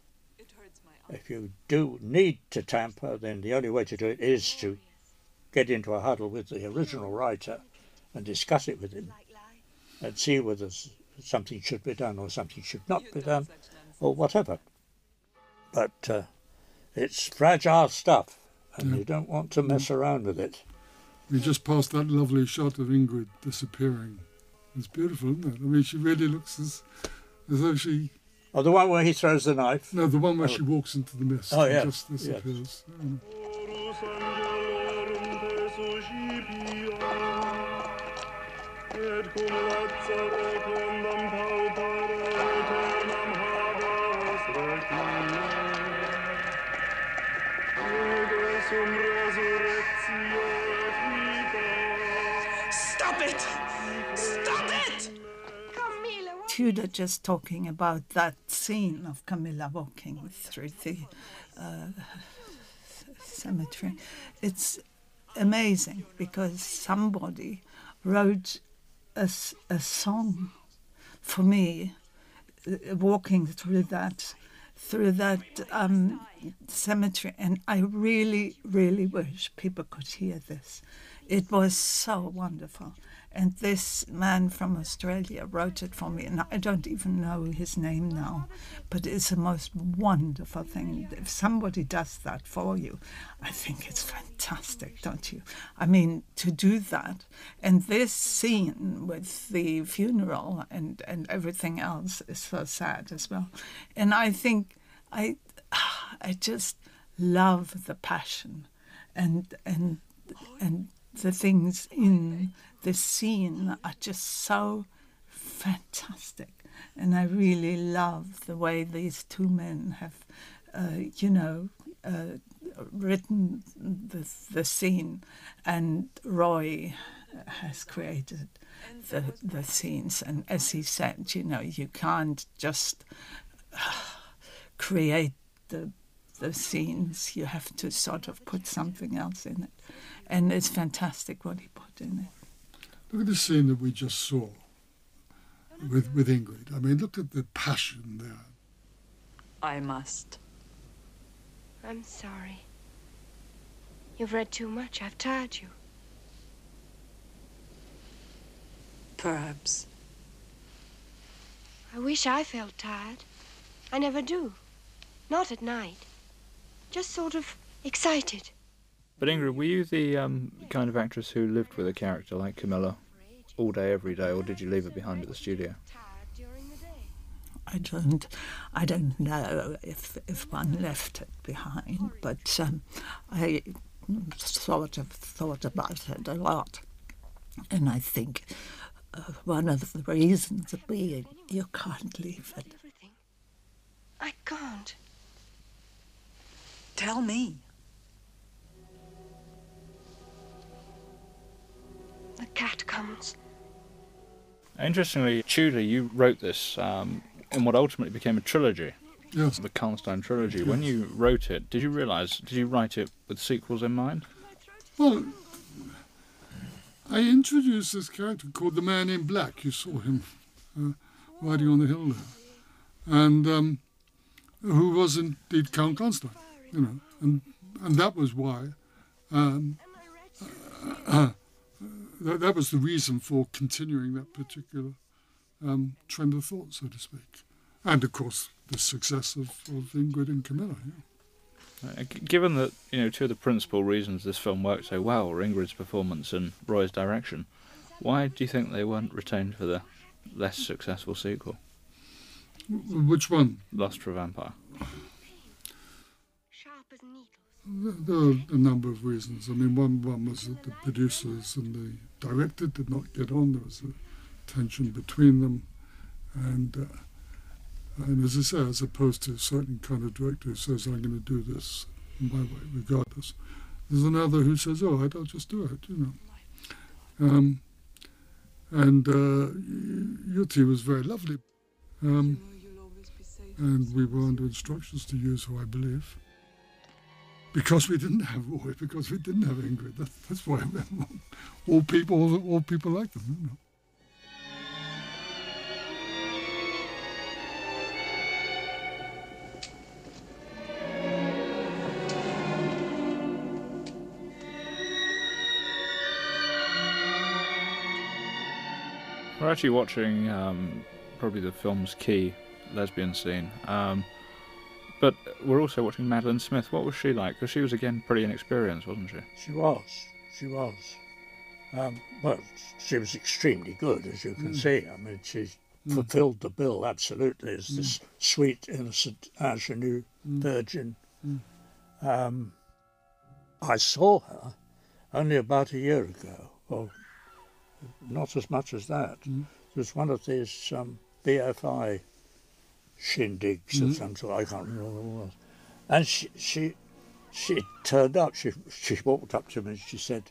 If you do need to tamper, then the only way to do it is to get into a huddle with the original writer and discuss it with him and see whether something should be done or something should not be done or whatever. But uh, it's fragile stuff and you don't want to mess around with it. We just passed that lovely shot of Ingrid disappearing. It's beautiful, isn't it? I mean, she really looks as, as though she. Oh, the one where he throws the knife. No, the one where she walks into the mist Oh, and yeah, just yes. disappears. Um, Et Stop it! Stop it! Carmilla, Tudor just talking about that scene of Carmilla walking through the uh, cemetery. It's amazing because somebody wrote a, a song for me uh, walking through that through that um, cemetery. And I really really wish people could hear this. It was so wonderful and this man from Australia wrote it for me and I don't even know his name now but it's the most wonderful thing. If somebody does that for you I think it's fantastic don't you? I mean to do that and this scene with the funeral and and everything else is so sad as well. And I think I I just love the passion and and and the things in the scene are just so fantastic. And I really love the way these two men have uh, you know uh, written the the scene. And Roy has created the the scenes. And as he said you know you can't just create the the scenes. You have to sort of put something else in it. And it's fantastic what he put in it Look at the scene that we just saw with, with Ingrid. I mean, look at the passion there. I must. I'm sorry. You've read too much. I've tired you. Perhaps. I wish I felt tired. I never do. Not at night. Just sort of excited. But Ingrid, were you the um, kind of actress who lived with a character like Carmilla all day, every day, or did you leave it behind at the studio? Tired during the day. I don't, I don't know if if one left it behind, but um, I sort of thought about it a lot, and I think uh, one of the reasons being you can't leave it. I can't. Tell me. The cat comes. Interestingly, Tudor, you wrote this um, in what ultimately became a trilogy, Yes. the Karnstein trilogy. When you wrote it, did you realise, did you write it with sequels in mind? Well, I introduced this character called the Man in Black. You saw him uh, riding on the hill there, and um, who was indeed Count Karnstein. You know, and and that was why. Um, uh, that, that was the reason for continuing that particular um, trend of thought, so to speak, and of course the success of, of Ingrid and Carmilla. Yeah. Uh, Given that you know two of the principal reasons this film worked so well were Ingrid's performance and Roy's direction, why do you think they weren't retained for the less successful sequel, Which one? Lust for a Vampire? There are a number of reasons. I mean, one one was that the producers and the director did not get on. There was a tension between them, and uh, and as I say, as opposed to a certain kind of director who says, "I'm going to do this my way, regardless," there's another who says, "Oh, I'll just do it," you know. Um, and uh, Yutte was very lovely, um, and we were under instructions to use her, I believe because we didn't have Roy, because we didn't have Ingrid. That's, that's why all people, all people like them. You know. We're actually watching um, probably the film's key lesbian scene, um, but we're also watching Madeline Smith. What was she like? Because she was again pretty inexperienced, wasn't she? She was. She was. Um, well, she was extremely good, as you can see. I mean, she fulfilled the bill absolutely as this sweet, innocent, ingenue virgin. Um, I saw her only about a year ago, or not as much as that. It was one of these um, BFI shindigs of mm-hmm. some sort. I can't remember what it was. And she, she, she turned up. She, she walked up to me and she said,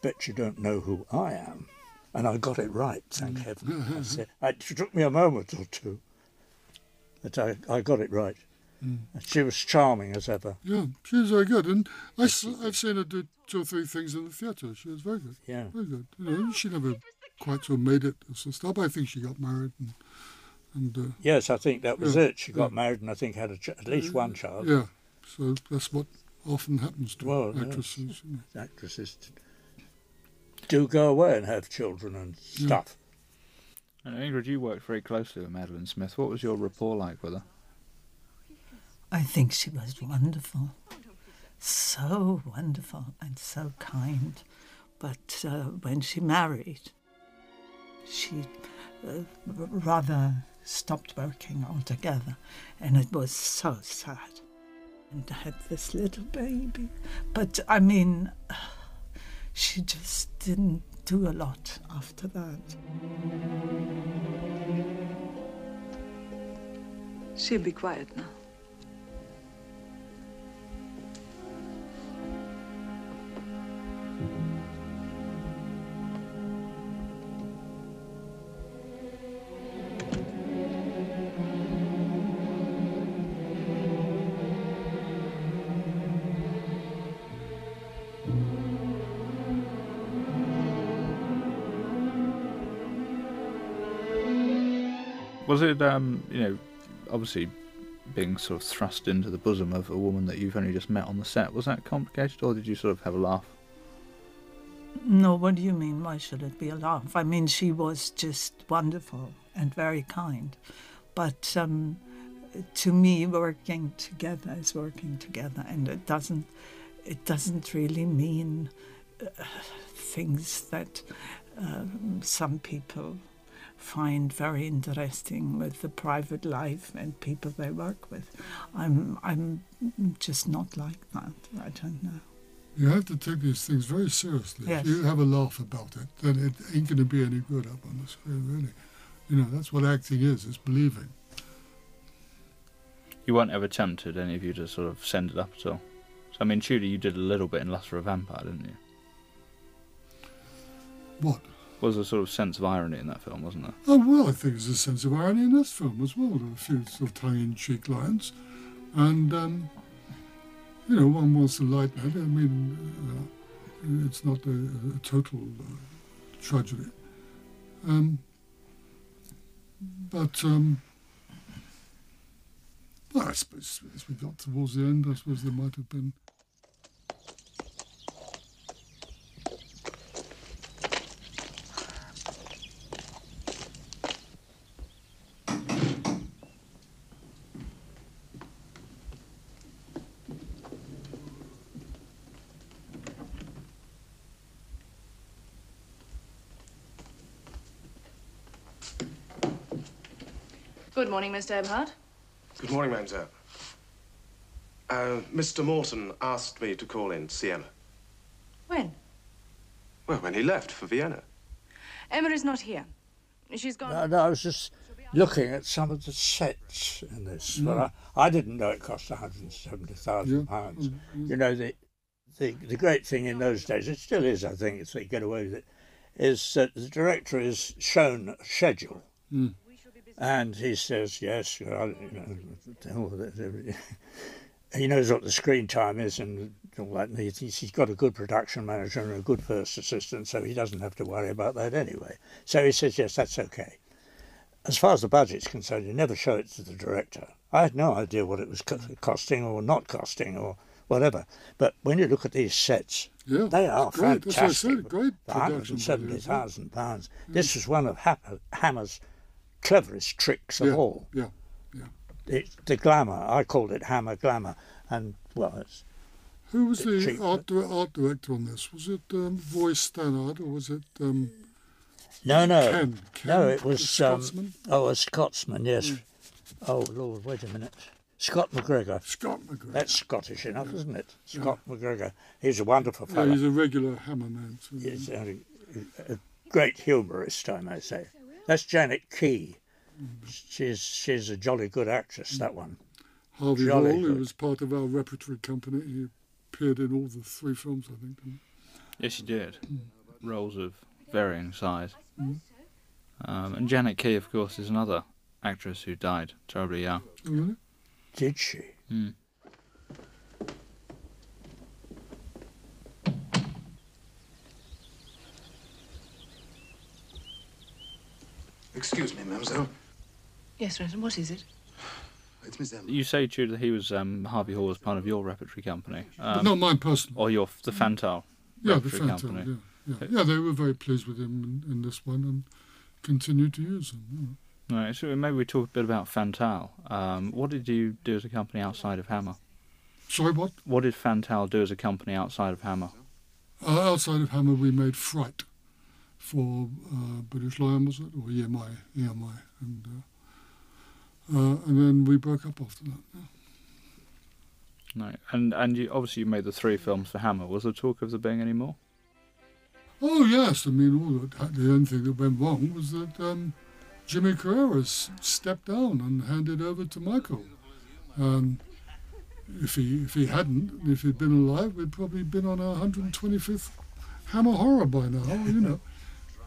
"Bet you don't know who I am." And I got it right, thank mm. heaven. I said, it took me a moment or two, but I, I got it right. Mm. And She was charming as ever. Yeah, she was very good. And I, I've seen her do two or three things in the theatre. She was very good. Yeah. Very good. You know, she never quite so made it as a but I think she got married and. And uh, Yes, I think that was Yeah, it. She got yeah. married and I think had a ch- at least one child. yeah, so that's what often happens to Well, actresses. you know. Actresses do go away and have children and stuff. And Ingrid, you worked very closely with Madeline Smith. What was your rapport like with her? I think she was wonderful. So wonderful and so kind. But uh, when she married, she uh, rather stopped working altogether. And it was so sad. And I had this little baby. But I mean, she just didn't do a lot after that. She'll be quiet now. Was it, um, you know, obviously being sort of thrust into the bosom of a woman that you've only just met on the set, was that complicated or did you sort of have a laugh? No, what do you mean? Why should it be a laugh? I mean, she was just wonderful and very kind. But um, to me, working together is working together, and it doesn't. It doesn't really mean uh, things that um, some people find very interesting with the private life and people they work with. I'm I'm just not like that. I don't know. You have to take these things very seriously. Yes. If you have a laugh about it, then it ain't going to be any good up on the screen, really. You know, that's what acting is, it's believing. You weren't ever tempted, any of you, to sort of send it up at all? So, I mean, Tudor, you did a little bit in Lust for a Vampire, didn't you? What? Was a sort of sense of irony in that film, wasn't there? Oh, well, I think there's a sense of irony in this film as well. There are a few sort of tongue-in-cheek lines. And, um, you know, one wants to lighten it. I mean, uh, it's not a, a total uh, tragedy. Um, but, um, well, I suppose as we got towards the end, I suppose there might have been morning, Mr. Ebhardt. Good morning, mademoiselle. Uh, Mr. Morton asked me to call in to see Emma. When? Well, when he left for Vienna. Emma is not here. She's gone. No, no, I was just looking at some of the sets in this. But I, I didn't know it cost 170,000 Yeah. pounds. You know, the, the the great thing in those days, it still is, I think, if they get away with it, is that the director is shown a schedule. Mm. And he says, yes, you know, uh, he knows what the screen time is and all that. And he's, he's got a good production manager and a good first assistant, so he doesn't have to worry about that anyway. So he says, yes, that's okay. As far as the budget's concerned, you never show it to the director. I had no idea what it was costing or not costing or whatever. But when you look at these sets, Yeah, they are great. That's what I fantastic. said, great production £170,000. This was one of Hammer's cleverest tricks of Yeah, all. yeah, yeah. It's the glamour, I called it Hammer Glamour. And, well, it's, Who was the cheap, art, art director on this? Was it um, Roy Stannard or was it um, no, no. Ken? Ken no, it was. Scotsman? Um, oh, a Scotsman, yes. Oh, Lord, wait a minute. Scott McGregor. Scott McGregor. That's Scottish enough, isn't it? Scott McGregor. He's a wonderful yeah, fellow. he's a regular hammer man. He's a, a great humorist, I may say. That's Janet Key, She's she's a jolly good actress. That one. Harvey Jolly Hall, who was part of our repertory company, he appeared in all the three films, I think. Yes, you did. Roles of varying size. Mm. Um, and Janet Key, of course, is another actress who died terribly young. Oh, really? Did she? Mm. Excuse me, mademoiselle. Yes, Renton, what is it? It's Miss Emma. You say, Tudor, that he was um, Harvey Hall as part of your repertory company. But Um, not mine personally. or your the Fantale Yeah, the repertory Phantom. company. Yeah, yeah. yeah, they were very pleased with him in, in this one and continued to use him. you know. Right, so maybe we talk a bit about Fantale. Um, what did you do as a company outside of Hammer? Sorry, what? What did Fantale do as a company outside of Hammer? Uh, outside of Hammer, we made Fright for uh, British Lion, was it? Or EMI, EMI. And, uh, uh, and then we broke up after that. yeah. No, and and you obviously you made the three films for Hammer. Was there talk of there being any more? Oh, yes. I mean, all that, the only thing that went wrong was that um, Jimmy Carreras stepped down and handed over to Michael. Um, if he if he hadn't, if he'd been alive, we'd probably been on our 125th Hammer Horror by now, you know.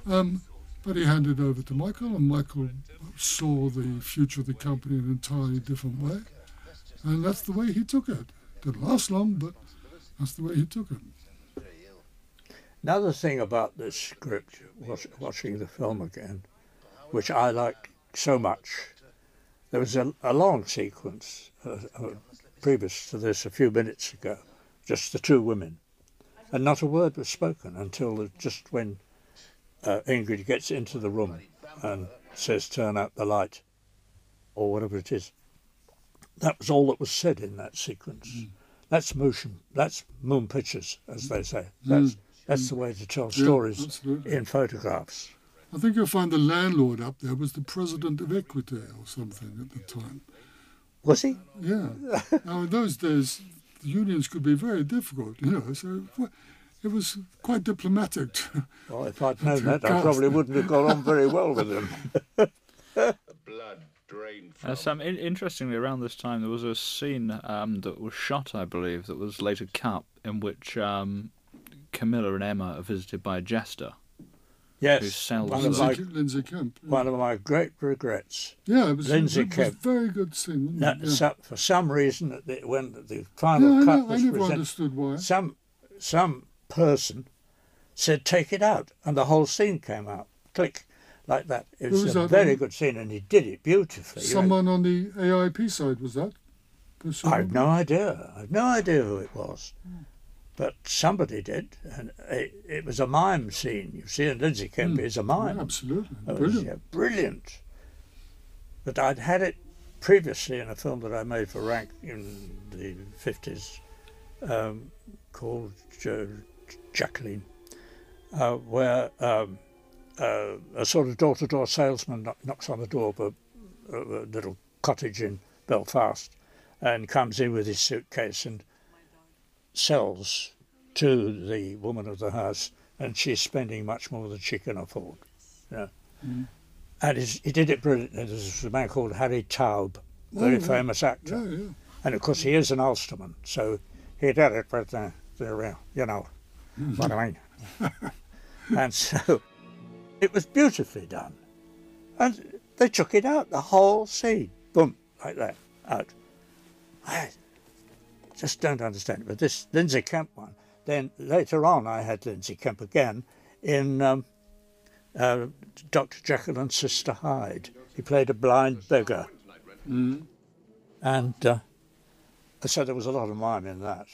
Um, but he handed over to Michael, and Michael saw the future of the company in an entirely different way. And that's the way he took it. Didn't last long, but that's the way he took it. Another thing about this script, watching the film again, which I liked so much, there was a, a long sequence uh, uh, previous to this, a few minutes ago, just the two women, and not a word was spoken until just when uh, Ingrid gets into the room and says, "Turn out the light," or whatever it is. That was all that was said in that sequence. Mm. That's motion. That's moon pictures, as they say. Mm. That's that's mm. the way to tell Yeah, stories absolutely. in photographs. I think you'll find the landlord up there was the president of Equitair or something at the time. Was he? Yeah. now, in those days, the unions could be very difficult, you know, so it was quite diplomatic. to- Well, if I'd known to that, I probably wouldn't have got on very well with him. Blood drained Uh, Sam, in- interestingly, around this time there was a scene um, that was shot, I believe, that was later cut, in which um, Carmilla and Emma are visited by a jester who Yes, sells one of my Lindsay, Lindsay Kemp. Yeah. one of my great regrets. yeah, it was, Lindsay it was Kemp. a very good scene. Wasn't No, it? Yeah. so- for some reason, at the, when the yeah, final I, cut know, I was never presented, understood why. some some person said, "Take it out," and the whole scene came out. Click, like that. It was, was a very good scene, and he did it beautifully. Someone on the AIP side was that? I have no idea. I have no idea who it was. But somebody did, and it, it was a mime scene. You see, and Lindsay Kemp is a mime. Yeah, absolutely. Brilliant. yeah, brilliant. But I'd had it previously in a film that I made for Rank in the 50s um, called uh, Jacqueline, uh, where um, uh, a sort of door to door salesman kno- knocks on the door of a, a, little cottage in Belfast and comes in with his suitcase and sells to the woman of the house, and she's spending much more than she can afford. You know. And he did it brilliantly. There's a man called Harry Towb, very Oh, yeah. famous actor. Yeah, yeah. And of course, he is an Ulsterman, so he did it with the, the you know, what I mean. and so it was beautifully done. And they took it out, the whole scene, boom, like that, out. I just don't understand it. But this Lindsay Kemp one, then later on, I had Lindsay Kemp again in um, uh, Dr. Jekyll and Sister Hyde. He played a blind beggar. And uh, so there was a lot of mime in that.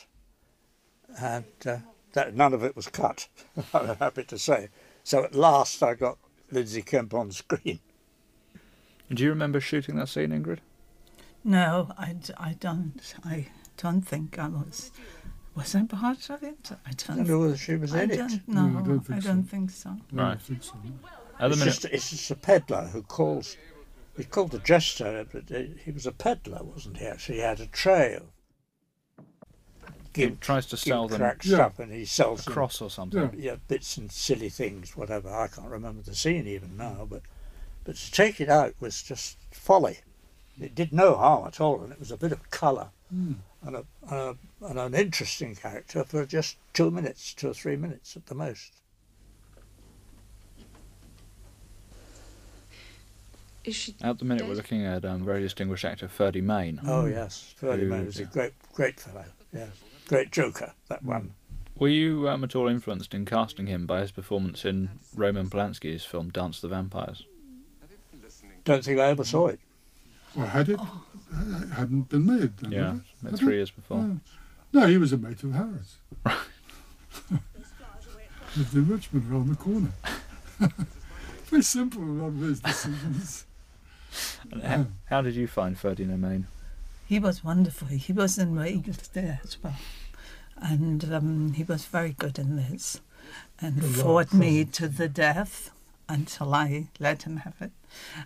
And uh, that, none of it was cut, I'm happy to say. So at last I got Lindsay Kemp on screen. Do you remember shooting that scene, Ingrid? No, I, d- I don't. I don't think I was. Was I part of it? I I don't. don't know whether she was I in it. don't know. No, I don't think I so. don't think so. No, I Right. think so. At the It's minute, just, it's just a peddler who calls. He's called the jester, but he he was a peddler, wasn't he? Actually, he had a tray of. He tries to sell them crack Yeah. stuff, and he sells a them, cross or something. Yeah. yeah, bits and silly things, whatever. I can't remember the scene even now, but But to take it out was just folly. It did no harm at all, and it was a bit of colour Mm. and, a, and, a, and an interesting character for just two minutes, two or three minutes at the most. Is she At the minute, we're looking at um, very distinguished actor Ferdy Mayne. Oh yes, Ferdy Who- Mayne was a great, great fellow. Yes, great joker. That one. Were you um, at all influenced in casting him by his performance in Roman Polanski's film Dance of the Vampires? Don't think I ever saw it. Or had it? It hadn't been made. then, Yeah, it? three years before. No, he was a mate of Harry's. Lived in Richmond, around the corner. Very simple, a lot of his decisions. And how, how did you find Ferdinand Mayne? He was wonderful. He was in Vegas there as well. And um, he was very good in this and A fought me fun. to the death until I let him have it.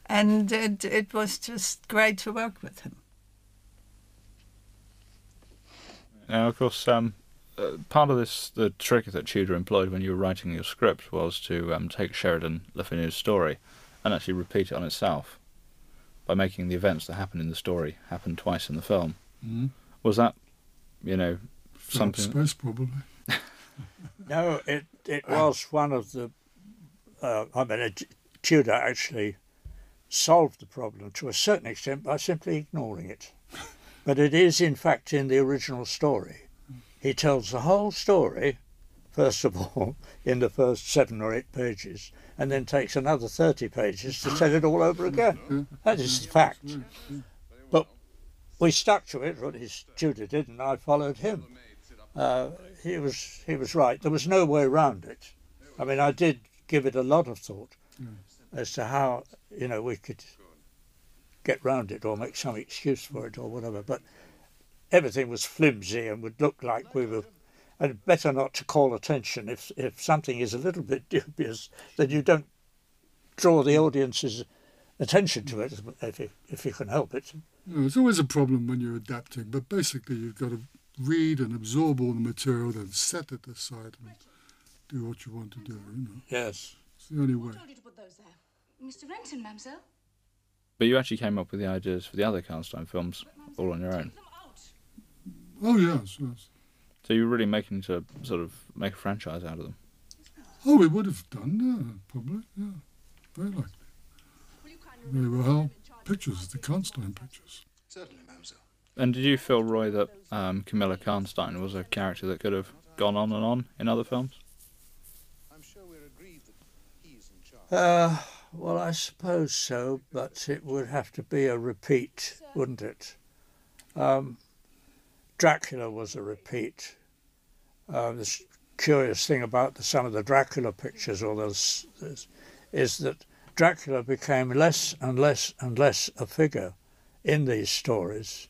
And it, it was just great to work with him. Now, of course, um, uh, part of this, the trick that Tudor employed when you were writing your script was to um, take Sheridan Le Fanu's story and actually repeat it on itself by making the events that happen in the story happen twice in the film. Mm. Was that, you know, Philip something? Space, probably. No, it it was one of the. Uh, I mean, it, Tudor actually solved the problem to a certain extent by simply ignoring it. But it is, in fact, in the original story. He tells the whole story, first of all, in the first seven or eight pages, and then takes another 30 pages to tell it all over again. That is the fact. But we stuck to it, or at least Tudor did, and I followed him. Uh, he was he was right. There was no way round it. I mean, I did give it a lot of thought as to how you know we could get round it or make some excuse for it or whatever. But everything was flimsy and would look like we were. And better not to call attention if if something is a little bit dubious, then you don't draw the audience's attention to it if you, if you can help it. You know, it's always a problem when you're adapting, but basically you've got to read and absorb all the material, then set it aside and do what you want to do. You know, Yes. it's the only way. told you to put those there? Mr. Renton, mademoiselle. But you actually came up with the ideas for the other Karnstein films all on your own. Oh yes, yes. So you were really making to sort of make a franchise out of them. Oh, we would have done, yeah, probably, yeah, very likely. They were our pictures, the Karnstein pictures. Certainly, mademoiselle. And did you feel, Roy, that um, Carmilla Karnstein was a character that could have gone on and on in other films? Uh, well, I suppose so, but it would have to be a repeat, wouldn't it? Um, Dracula was a repeat. Uh, the curious thing about the, some of the Dracula pictures, or those, is that Dracula became less and less and less a figure in these stories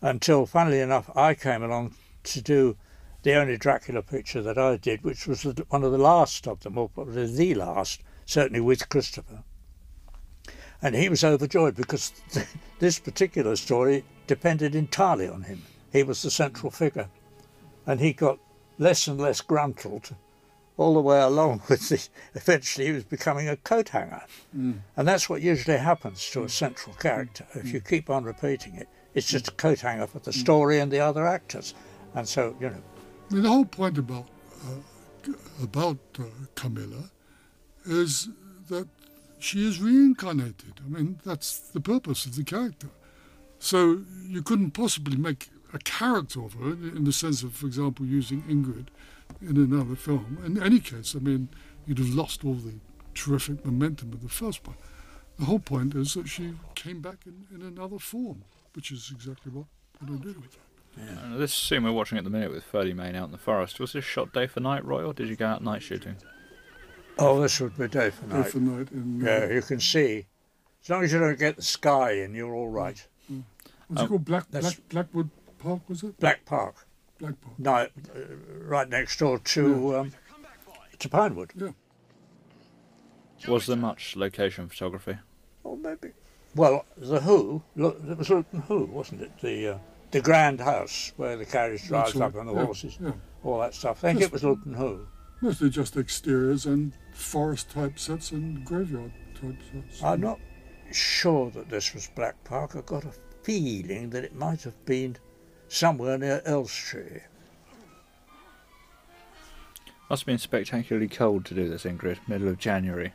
until, funnily enough, I came along to do the only Dracula picture that I did, which was the- one of the last of them, or probably the last, certainly with Christopher. And he was overjoyed because this particular story depended entirely on him. He was the central figure. And he got less and less gruntled all the way along with the. Eventually, he was becoming a coat hanger. Mm. And that's what usually happens to a mm. central character. If you mm. keep on repeating it, it's just a coat hanger for the story and the other actors. And so, you know, I mean, the whole point about uh, about uh, Carmilla is that she is reincarnated. I mean, that's the purpose of the character. So you couldn't possibly make a character of her in the sense of, for example, using Ingrid in another film. In any case, I mean, you'd have lost all the terrific momentum of the first one. The whole point is that she came back in, in another form, which is exactly what, what I did with her. Uh, this scene we're watching at the minute with Ferdy Mayne out in the forest, was this shot day for night, Roy, or did you go out night shooting? oh, this would be day for Day night. for night in, uh, Yeah, you can see. As long as you don't get the sky in, you're all right. what's it called? Black, Black, Blackwood Park, was it? Black Park, Black Park. no, uh, right next door to um, to Pinewood. Yeah. Was there much location photography? Or maybe. Well, the Who, look, it was Luton Hoo, wasn't it? The uh, the grand house where the carriage drives That's up right, on the yeah, horses, yeah. all that stuff. I think Yes. it was Luton Hoo. Mostly just exteriors and forest type sets and graveyard type shots. I'm not sure that this was Black Park. I got a feeling that it might have been somewhere near Elstree. Must have been spectacularly cold to do this, Ingrid. Middle of January.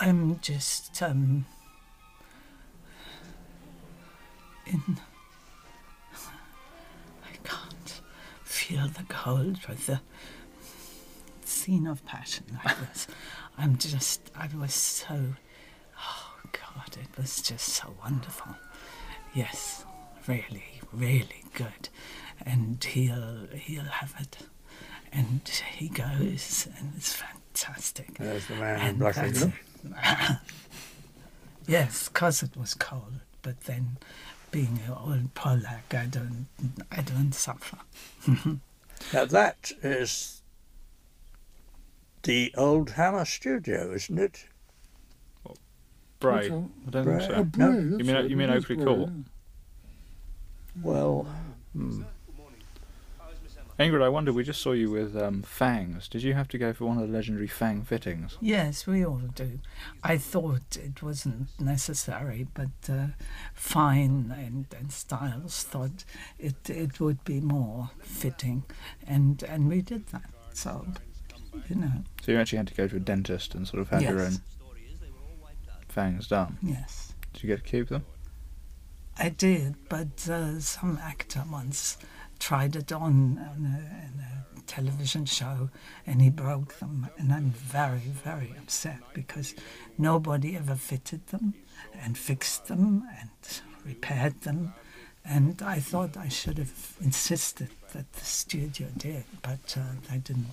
I'm just um, in. I can't feel the cold with the scene of passion like this. I'm just. I was so. Oh God! It was just so wonderful. Yes, really, really good, and he'll he'll have it, and he goes, and it's fantastic. There's the man in black. yes, because it was cold. But then, being an old Polak, I don't, I don't suffer. Now that is the old Hammer studio, isn't it? Bray. Okay. I don't Bray. think Oh, so. Bray, No. You mean- right, you mean Oakley Bray, Court? yeah. Well, hmm. Ingrid, I wonder, we just saw you with um, fangs. Did you have to go for one of the legendary fang fittings? Yes, we all do. I thought it wasn't necessary, but uh, Fine and, and Styles thought it it would be more fitting, and and we did that. So, you know, So you actually had to go to a dentist and sort of have your own fangs done. yes. Did you get to keep them? I did, but uh, some actor once tried it on, on a, a television show and he broke them. And I'm very, very upset because nobody ever fitted them and fixed them and repaired them. And I thought I should have insisted that the studio did, but uh, they didn't.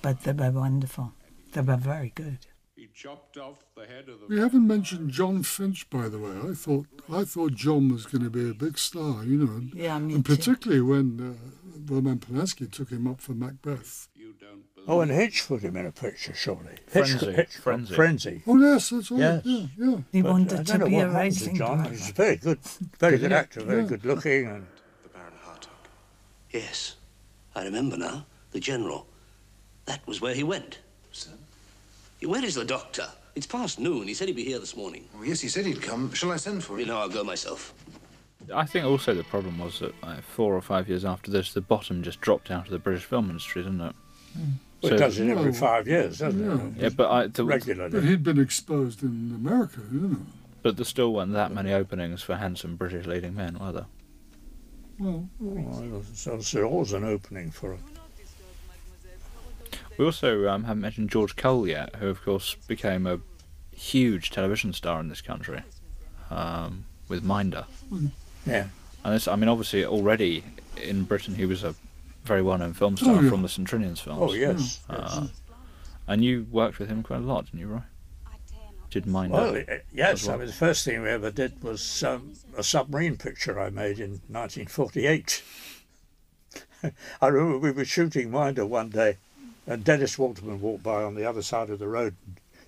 But they were wonderful. They were very good. He chopped off the head of the We haven't mentioned John Finch, by the way. I thought I thought John was going to be a big star, you know, and, Yeah, me and too. particularly when uh, Roman Polanski took him up for Macbeth. You don't believe oh, and Hitch put him in a picture, surely. Frenzy. Hitch, Hitch, Frenzy. Frenzy. Oh yes, that's right. Yes. Yeah, yeah. He But I wanted don't to know be what a happened to racing John. He's a very good, very good actor, very Yeah. good looking, and The Baron Hartog. Yes, I remember now. The General. That was where he went. So? Where is the doctor? It's past noon. He said he'd be here this morning. Oh, yes, he said he'd come. Shall I send for You him? know, I'll go myself. I think also the problem was that like, four or five years after this, the bottom just dropped out of the British film industry, didn't it? well, So- it does it every Well, five years, doesn't yeah. Yeah, but I, the, But Regularly. he'd been exposed in America, you know. but there still weren't that many openings for handsome British leading men, were there? Well, Well, so there's always an opening for it. We also um, haven't mentioned George Cole yet, who of course became a huge television star in this country um, with Minder. Yeah. And this, I mean, obviously already in Britain he was a very well-known film star Oh, yeah. from the St Trinians films. Oh, yes. Uh, and you worked with him quite a lot, didn't you, Roy? Did Minder? Well, yes. well. I mean, the first thing we ever did was um, a submarine picture I made in 1948. I remember we were shooting Minder one day, and Dennis Waterman walked by on the other side of the road.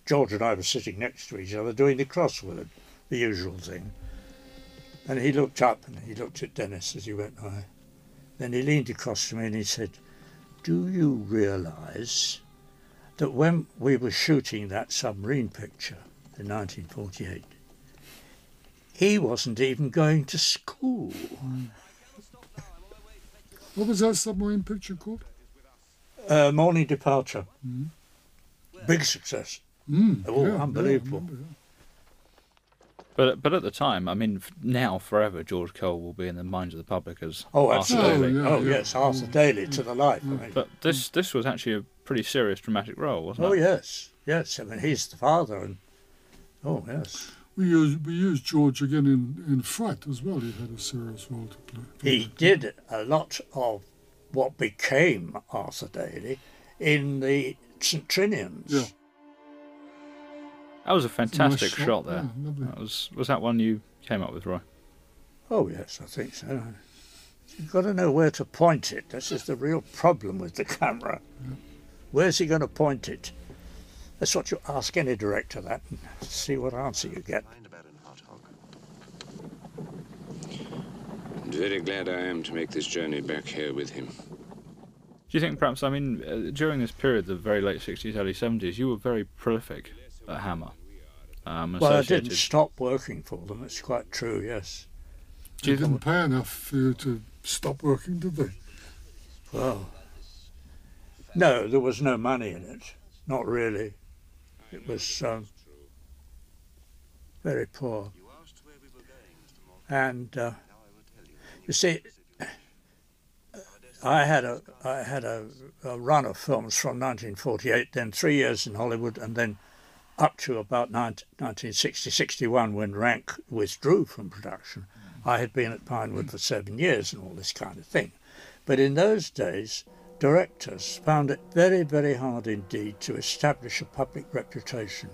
George and I were sitting next to each other doing the crossword, the usual thing. And he looked up and he looked at Dennis as he went by. Then he leaned across to me and he said, Do you realise that when we were shooting that submarine picture in 1948, he wasn't even going to school. what was that submarine picture called? Uh, morning departure. Big success. Mm, Oh, yeah, yeah, unbelievable. Yeah. But but at the time, I mean, now forever, George Cole will be in the minds of the public as Oh, Arthur absolutely. Daly. yeah, oh, yeah. yes, Arthur Daly to the life. I mean, But this this was actually a pretty serious dramatic role, wasn't oh, it? Oh yes, yes. I mean, he's the father, and oh, yes. We used we used George again in in Fright as well. He had a serious role to play. He did a lot of what became Arthur Daly in the St Trinians. Yeah. That was a fantastic shot, shot, there. yeah, that was was that one you came up with, Roy? Oh, yes, I think so. You've got to know where to point it. This is the real problem with the camera. Where's he going to point it? That's what you ask any director that and see what answer you get. Mind Baron Hartog. I'm very glad I am to make this journey back here with him. Do you think perhaps, I mean, uh, during this period, the very late 60s, early 70s, you were very prolific at Hammer. Um, Well, I didn't stop working for them. It's quite true. Yes. Do you They didn't pay enough for you to stop working, did they? Well, no, there was no money in it. Not really. It was um, very poor. And uh, you see, I had a I had a, a run of films from 1948, then three years in Hollywood, and then up to about 19, 1960, 61 when Rank withdrew from production. Mm. I had been at Pinewood for seven years and all this kind of thing. But in those days, directors found it very, very hard indeed to establish a public reputation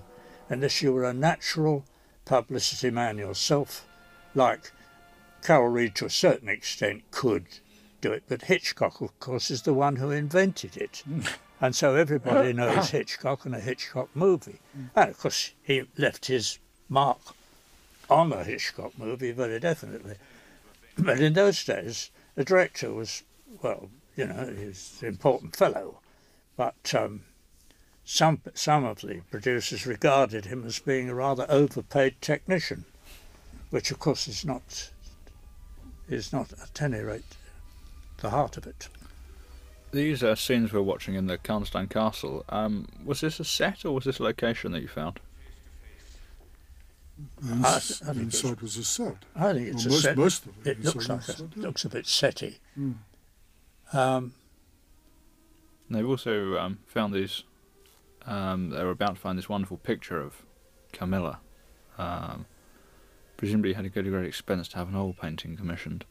unless you were a natural publicity man yourself, like Carol Reed to a certain extent could do it. But Hitchcock, of course, is the one who invented it. And so everybody knows Hitchcock and a Hitchcock movie. And of course, he left his mark on the Hitchcock movie very definitely. But in those days, the director was, well, you know, he's an important fellow. But um, some, some of the producers regarded him as being a rather overpaid technician, which of course is not, is not at any rate the heart of it. These uh, scenes we're watching in the Karnstein Castle, um, was this a set or was this a location that you found? The I- I think it's- inside was a set. I think it's Well, a most, set. most of it. It looks like was a, set, yeah. looks a bit setty. Mm. Um, they've also um, found these. Um, they were about to find this wonderful picture of Carmilla. Um, presumably, you had to go to great expense to have an oil painting commissioned,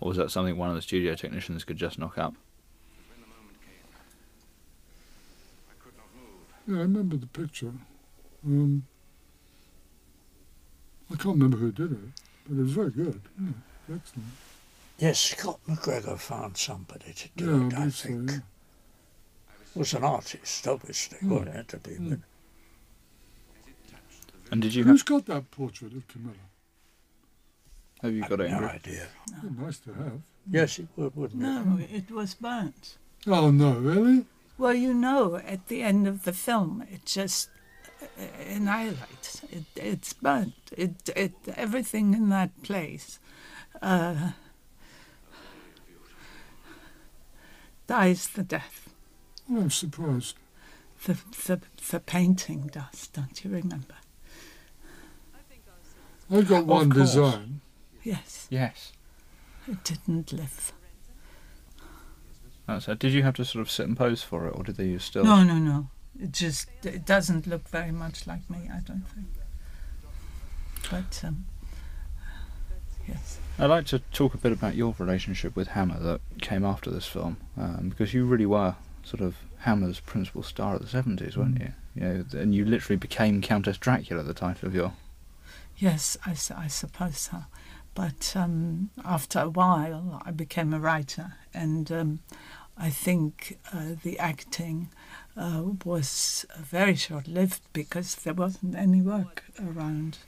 or was that something one of the studio technicians could just knock up? Yeah, I remember the picture. Um, I can't remember who did it, but it was very good. Yeah, excellent. yes, Scott MacGregor found somebody to do Yeah, it, I I believe so, think. yeah. Was an artist, obviously, Mm. wasn't it, to be Mm. But And did you Who's have? got that portrait of Carmilla? Have you got it? no Ingrid? idea. Yeah, nice to have. Yes, it would, wouldn't No, it was burnt. Oh no, really? Well, you know, at the end of the film, it just uh, annihilates. It, it's burnt. It, it, everything in that place uh, dies the death. I'm surprised. The, the, the painting does, don't you remember? I got Of one course. design. Yes, Yes. it didn't live. That's it. Did you have to sort of sit and pose for it, or did they use still? No, no, no. It just it doesn't look very much like me. I don't think. But um, yes, I'd like to talk a bit about your relationship with Hammer that came after this film, um, because you really were sort of Hammer's principal star of the seventies, weren't you? You know, and you literally became Countess Dracula, the title of your. Yes, I suppose so. But um, after a while, I became a writer, and um, I think uh, the acting uh, was very short-lived because there wasn't any work around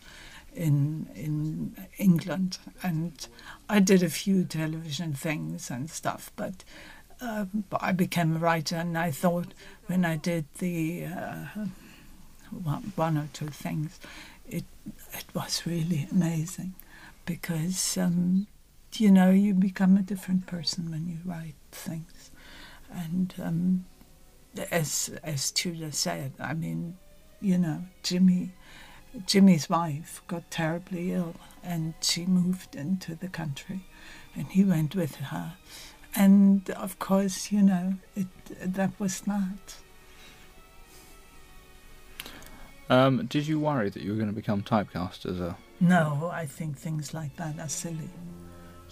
in in England, and I did a few television things and stuff, but. Uh, I became a writer, and I thought when I did the uh, one or two things, it it was really amazing because um, you know you become a different person when you write things, and um, as as Tudor said, I mean, you know, Jimmy, Jimmy's wife got terribly ill, and she moved into the country, and he went with her, and of course, you know, it that was that. Um, did you worry that you were going to become typecast as a? No, I think things like that are silly.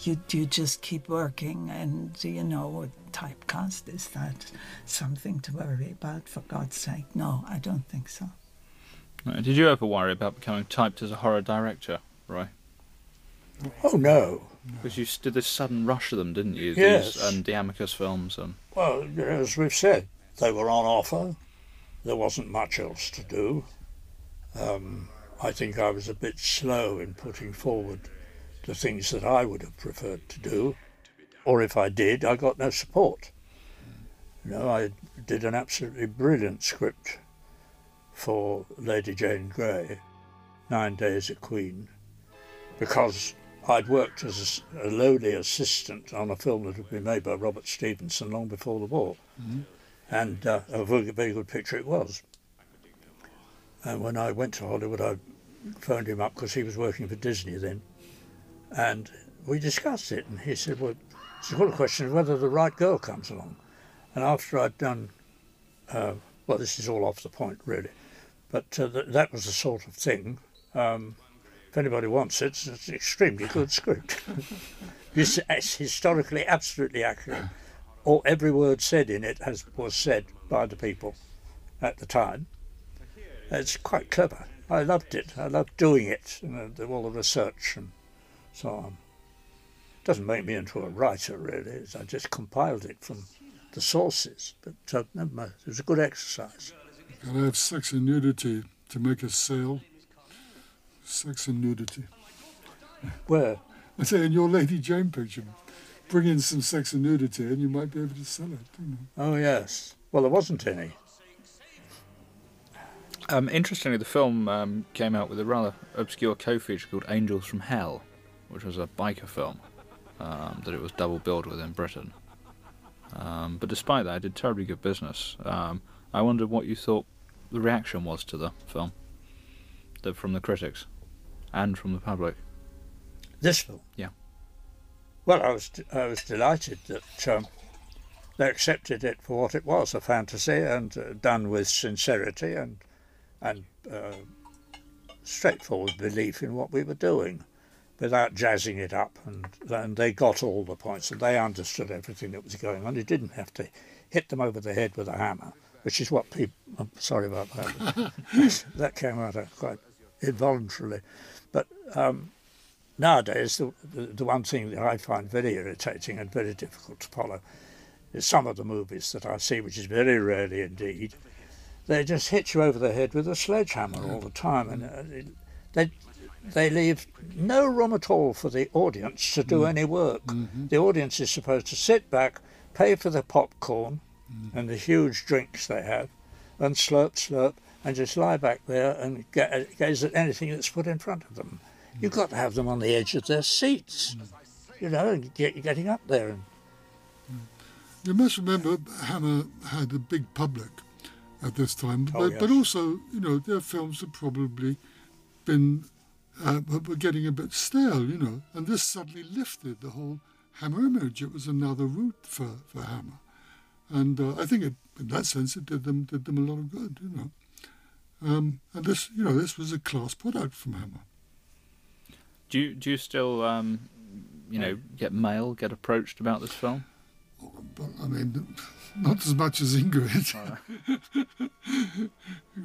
You you just keep working, and you know, typecast is that something to worry about? For God's sake, no, I don't think so. Did you ever worry about becoming typed as a horror director, Roy? Oh no. Because you did this sudden rush of them, didn't you? Yes. These, um, the Amicus films. Um, Well, as we've said, they were on offer. There wasn't much else to do. Um, I think I was a bit slow in putting forward the things that I would have preferred to do, or if I did, I got no support. You know, I did an absolutely brilliant script for Lady Jane Grey, Nine Days a Queen, because I'd worked as a, lowly assistant on a film that had been made by Robert Stevenson long before the war. Mm-hmm. And uh, a very good picture it was. And when I went to Hollywood, I phoned him up because he was working for Disney then. And we discussed it. And he said, Well, it's a question of whether the right girl comes along. And after I'd done, uh, well, this is all off the point, really, but uh, th- that was the sort of thing. Um, if anybody wants it, it's an extremely good script. it's, it's historically absolutely accurate. All, every word said in it has, was said by the people at the time. It's quite clever. I loved it. I loved doing it, you know, all the research and so on. Doesn't make me into a writer, really. I just compiled it from the sources. But uh. It was a good exercise. Gotta have sex and nudity to make a sale. Sex and nudity. Where? I say in your Lady Jane picture, bring in some sex and nudity, and you might be able to sell it. You. Oh yes. Well, there wasn't any. Um, interestingly, the film um, came out with a rather obscure co-feature called Angels from Hell, which was a biker film um, that it was double billed with in Britain. Um, but despite that, it did terribly good business. Um, I wondered what you thought the reaction was to the film, the, from the critics, and from the public. This film. Yeah. Well, I was I was delighted that um, they accepted it for what it was—a fantasy, and uh, done with sincerity and and uh, straightforward belief in what we were doing, without jazzing it up. And and they got all the points, and they understood everything that was going on. You didn't have to hit them over the head with a hammer, which is what people. I'm sorry about that. that came out quite involuntarily, but. Um, nowadays, the, the, the, one thing that I find very irritating and very difficult to follow is some of the movies that I see, which is very rarely indeed. They just hit you over the head with a sledgehammer all the time, and uh, they they leave no room at all for the audience to do mm. any work. Mm-hmm. The audience is supposed to sit back, pay for the popcorn mm. and the huge drinks they have, and slurp, slurp, and just lie back there and gaze at anything that's put in front of them. You've got to have them on the edge of their seats, you know, and get, getting up there. And... You must remember Hammer had a big public at this time, but, oh, yes. but also, you know, their films had probably been uh, were getting a bit stale, you know, and this suddenly lifted the whole Hammer image. It was another route for, for Hammer, and uh, I think it, in that sense it did them did them a lot of good, you know. Um, and this, you know, this was a class product from Hammer. Do you do you still um, you know get mail, get approached about this film? But, I mean, not as much as Ingrid.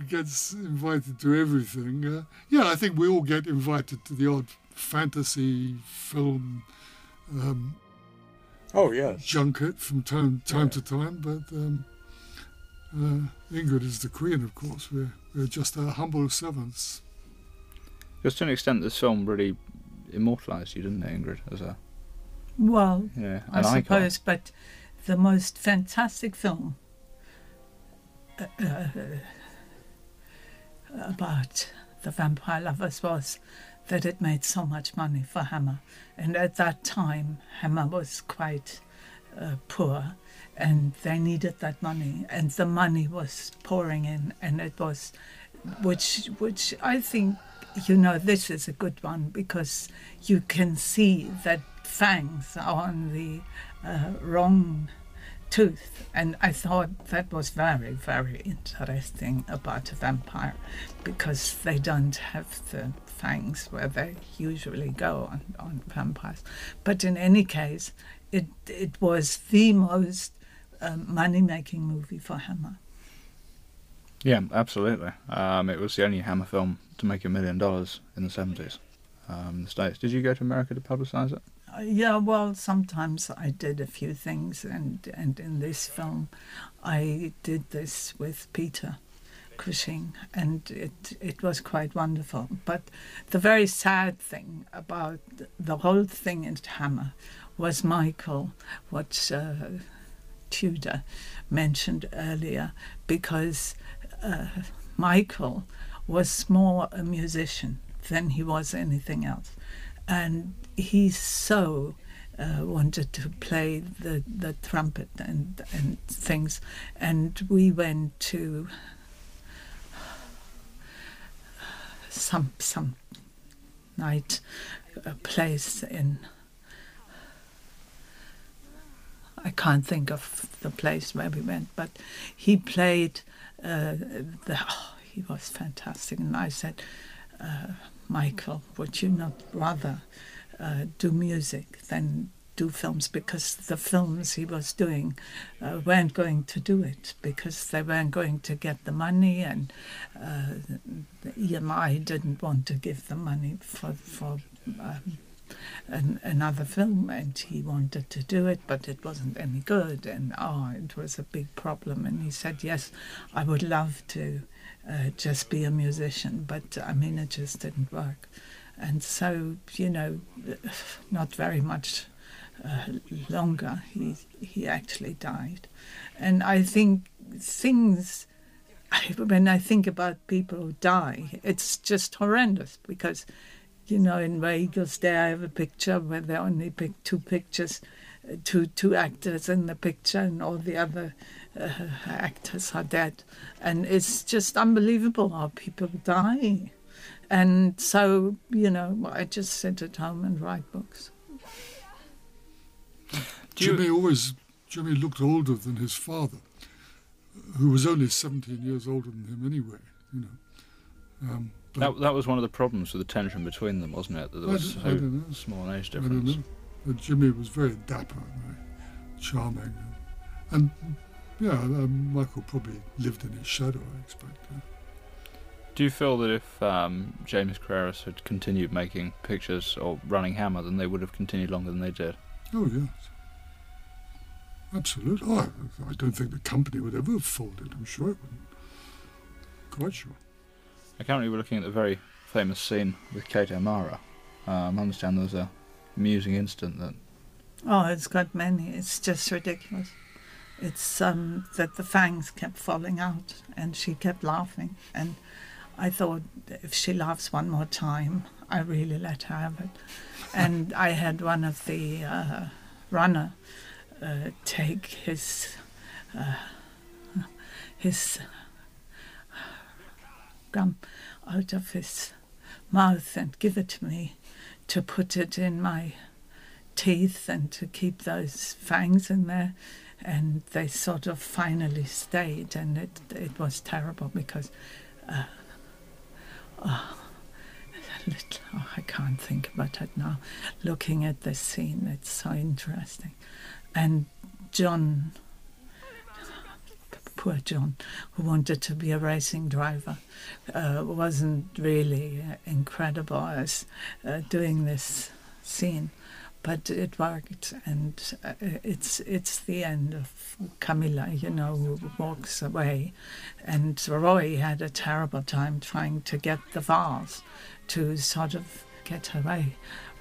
gets invited to everything. Uh, yeah, I think we all get invited to the odd fantasy film. Um, oh yeah junket from time time yeah. to time, but. Um, uh, Ingrid is the queen, of course. We're, we're just her humble servants. Just to an extent, this film really immortalised you, didn't it, Ingrid, as a well, yeah, I suppose, but the most fantastic film uh, uh, about the vampire lovers was that it made so much money for Hammer, and at that time Hammer was quite uh, poor, and they needed that money, and the money was pouring in, and it was, which which I think you know, this is a good one because you can see that fangs are on the uh, wrong tooth. And I thought that was very, very interesting about a vampire because they don't have the fangs where they usually go on, on vampires. But in any case, it, it was the most um, money making movie for Hammer. Yeah, absolutely. Um, it was the only Hammer film to make a million dollars in the 70s um, in the States. Did you go to America to publicise it? Yeah, well, sometimes I did a few things, and, and in this film, I did this with Peter Cushing, and it, it was quite wonderful. But the very sad thing about the whole thing in Hammer was Michael, what uh, Tudor mentioned earlier, because uh, Michael was more a musician than he was anything else. And he so uh, wanted to play the, the trumpet and, and things. And we went to some some night a place in I can't think of the place where we went, but he played uh, the. Oh, he was fantastic, and I said, uh, Michael, would you not rather uh, do music than do films? Because the films he was doing uh, weren't going to do it because they weren't going to get the money, and uh, the EMI didn't want to give the money for for. Um, an, another film and he wanted to do it but it wasn't any good and oh it was a big problem and he said yes i would love to uh, just be a musician but i mean it just didn't work. And so you know not very much uh, longer he he actually died. And i think things when i think about people who die it's just horrendous because you know, in Vegas, there I have a picture where they only pick two pictures, uh, two two actors in the picture, and all the other uh, actors are dead, and it's just unbelievable how people die, and so you know, I just sit at home and write books. Jimmy always Jimmy looked older than his father, who was only 17 years older than him anyway. You know. Um, that that was one of the problems with the tension between them, wasn't it? That there was I, so I small an age I difference. don't know. But Jimmy was very dapper, very charming, and yeah, um, Michael probably lived in his shadow. I expect. Yeah. Do you feel that if um, James Carreras had continued making pictures or running Hammer, then they would have continued longer than they did? Oh yes, absolutely. Oh, I, I don't think the company would ever have folded. I'm sure it wouldn't. Quite sure. I currently we're looking at the very famous scene with Kate O'Mara. Um, I understand there was a amusing incident that. Oh, it's got many. It's just ridiculous. It's um, that the fangs kept falling out, and she kept laughing. And I thought, if she laughs one more time, I really let her have it. And I had one of the uh, runner uh, take his uh, his gum out of his mouth and give it to me to put it in my teeth and to keep those fangs in there. And they sort of finally stayed, and it it was terrible because, uh, oh, little, oh, I can't think about it now. Looking at this scene, it's so interesting, and John poor John, who wanted to be a racing driver, uh, wasn't really uh, incredible as uh, doing this scene, but it worked, and uh, it's it's the end of Carmilla, you know, who walks away, and Roy had a terrible time trying to get the vase to sort of get her away.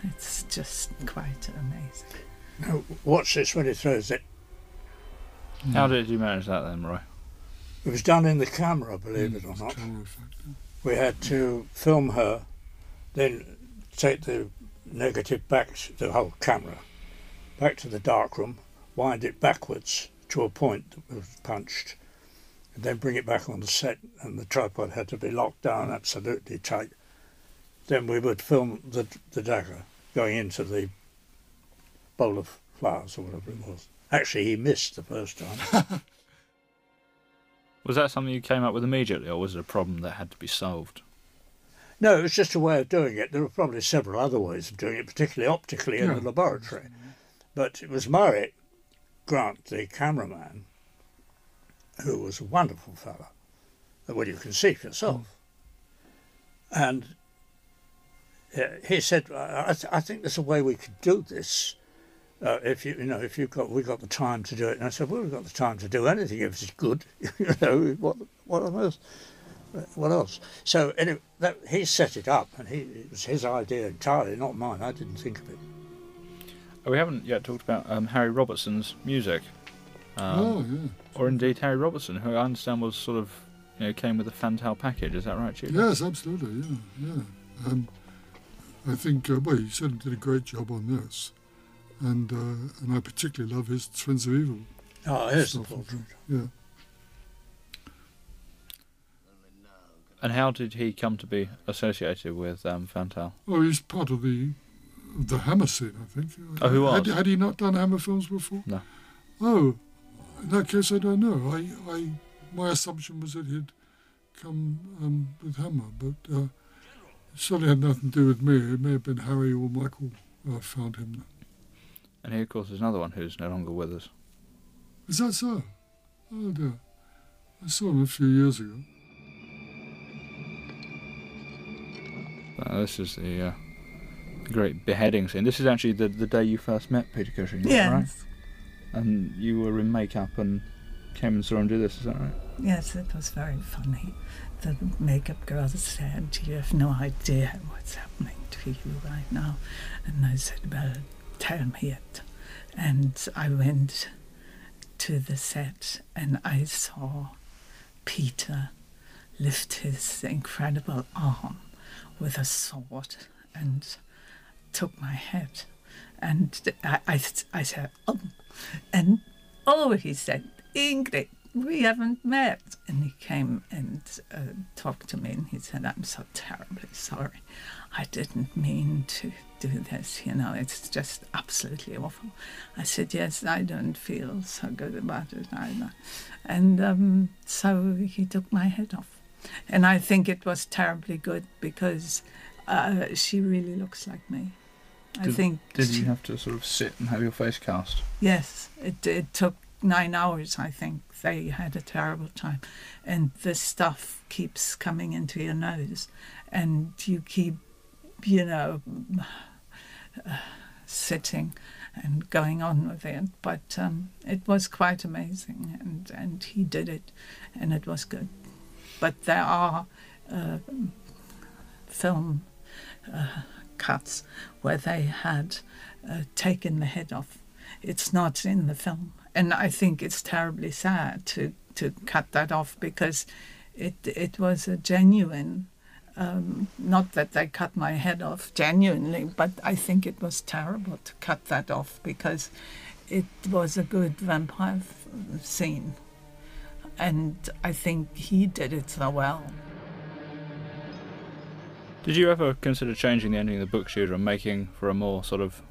It's just quite amazing. Now, watch this when he throws it. How did you manage that then, Roy? It was done in the camera, believe it or not. We had to film her, then take the negative back, to the whole camera, back to the darkroom, wind it backwards to a point that was punched, and then bring it back on the set, and the tripod had to be locked down absolutely tight. Then we would film the, the dagger going into the bowl of flowers or whatever it was. Actually, he missed the first time. Was that something you came up with immediately, or was it a problem that had to be solved? No, it was just a way of doing it. There were probably several other ways of doing it, particularly optically in Yeah. the laboratory. But it was Moray Grant, the cameraman, who was a wonderful fellow. Well, you can see for yourself. And uh, he said, I, I th- I think there's a way we could do this. Uh, if you you know if you've got we got the time to do it and I said well we've got the time to do anything if it's good you know what what on earth what else so anyway that he set it up and he it was his idea entirely not mine I didn't think of it Oh, we haven't yet talked about um, Harry Robertson's music. Um, oh yeah. Or indeed Harry Robertson, who I understand was sort of you know, came with a Fantale package. Is that right, Julie? Yes, absolutely. Yeah, yeah. And I think uh, well, he certainly did a great job on this, and uh, and I particularly love his Twins of Evil. Oh, here's the stuff. portrait. Yeah. And how did he come to be associated with um, Fantale? Well, he's part of the the Hammer scene, I think. Oh, who Had, was? had he not done Hammer films before? No. Oh, in that case, I don't know. I, I my assumption was that he'd come um, with Hammer, but uh, it certainly had nothing to do with me. It may have been Harry or Michael uh, found him. And he, of course, is another one who's no longer with us. Is that so? Oh dear. I saw him a few years ago. Uh, this is the uh, great beheading scene. This is actually the, the day you first met Peter Cushing, Yes. right? And you were in makeup and came and saw him do this, is that right? Yes, it was very funny. The makeup girl said, You have no idea what's happening to you right now. And I said, Well, tell me it. And I went to the set and I saw Peter lift his incredible arm with a sword and took my head. And I, I, I said, Oh. And oh, he said, Ingrid, we haven't met. And he came and uh, talked to me and he said, I'm so terribly sorry. I didn't mean to do this, you know, it's just absolutely awful. I said, Yes, I don't feel so good about it either. And um, so he took my head off. And I think it was terribly good because uh, she really looks like me. I Did- think Did she- you have to sort of sit and have your face cast? Yes, it, it took nine hours, I think. They had a terrible time. And this stuff keeps coming into your nose, and you keep, you know, uh, sitting and going on with it. But um, it was quite amazing, and, and he did it, and it was good. But there are uh, film uh, cuts where they had uh, taken the head off. It's not in the film, and I think it's terribly sad to to cut that off because it it was a genuine. Um, not that they cut my head off genuinely, but I think it was terrible to cut that off because it was a good vampire scene, and I think he did it so well. Did you ever consider changing the ending of the book, Tudor, and making for a more sort of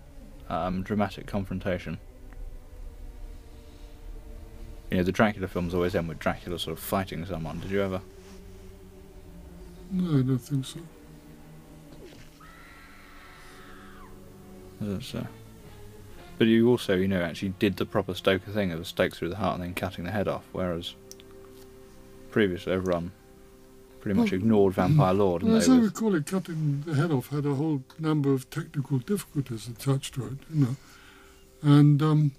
um, dramatic confrontation? You know, the Dracula films always end with Dracula sort of fighting someone. Did you ever? No, I don't think so. That's, uh, but you also, you know, actually did the proper Stoker thing of a stake through the heart and then cutting the head off, whereas previously everyone pretty much Well, ignored Vampire Lord. Well, And as they I recall it, cutting the head off had a whole number of technical difficulties attached to it, you know. And um,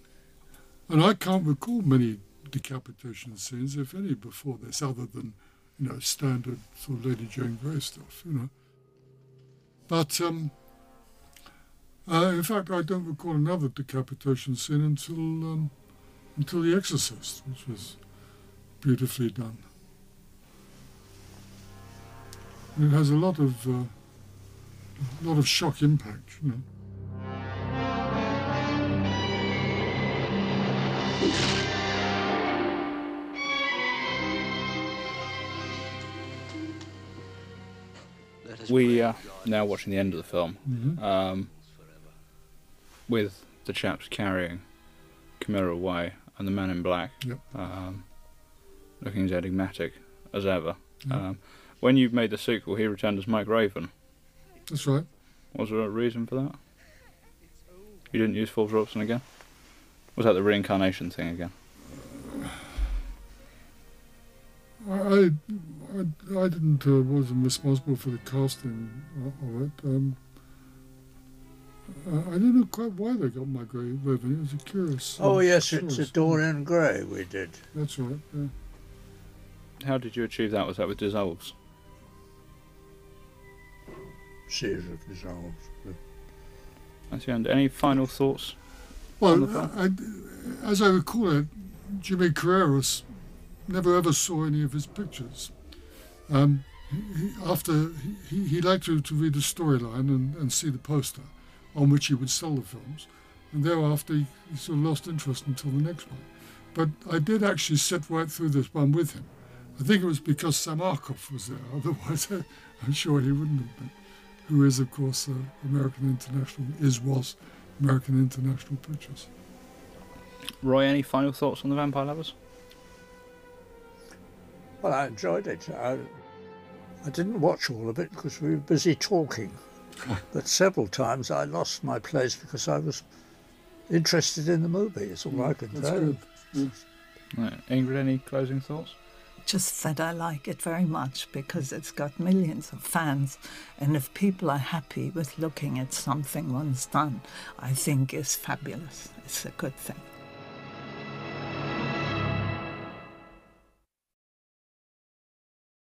and I can't recall many decapitation scenes, if any, before this, other than you know standard sort of Lady Jane Grey stuff, you know. But um, uh, in fact, I don't recall another decapitation scene until um, until The Exorcist, which was beautifully done. It has a lot of uh, a lot of shock impact, you know. we are now watching the end of the film Mhm. um, with the chaps carrying Carmilla away and the man in black Yep. um, looking as enigmatic as ever. Yeah. Um, when you made the sequel, he returned as Mike Raven. That's right. Was there a reason for that? You didn't use Forbes-Robertson again? Was that the reincarnation thing again? I I, I, I didn't uh, wasn't responsible for the casting of it. Um, uh, I don't know quite why they got my grey raven. It was a curious. Oh uh, yes, it's a. Dorian Gray we did. That's right. Yeah. How did you achieve that? Was that with dissolves? Series of dissolves. That's the end. Any final thoughts? Well? I, as I recall it, Jimmy Carreras never ever saw any of his pictures. Um, he, he, after he, he liked to, to read the storyline and, and see the poster on which he would sell the films, and thereafter he, he sort of lost interest until the next one. But I did actually sit right through this one with him. I think it was because Sam Arkoff was there. Otherwise, I, I'm sure he wouldn't have been. Who is, of course, uh, American International is was American International Pictures. Roy, any final thoughts on the Vampire Lovers? Well, I enjoyed it. I, I didn't watch all of it because we were busy talking. but several times I lost my place because I was interested in the movie. It's all I can That's say. good. Mm. Right. Ingrid, any closing thoughts? Just that I like it very much because it's got millions of fans. And if people are happy with looking at something one's done, I think is fabulous. It's a good thing.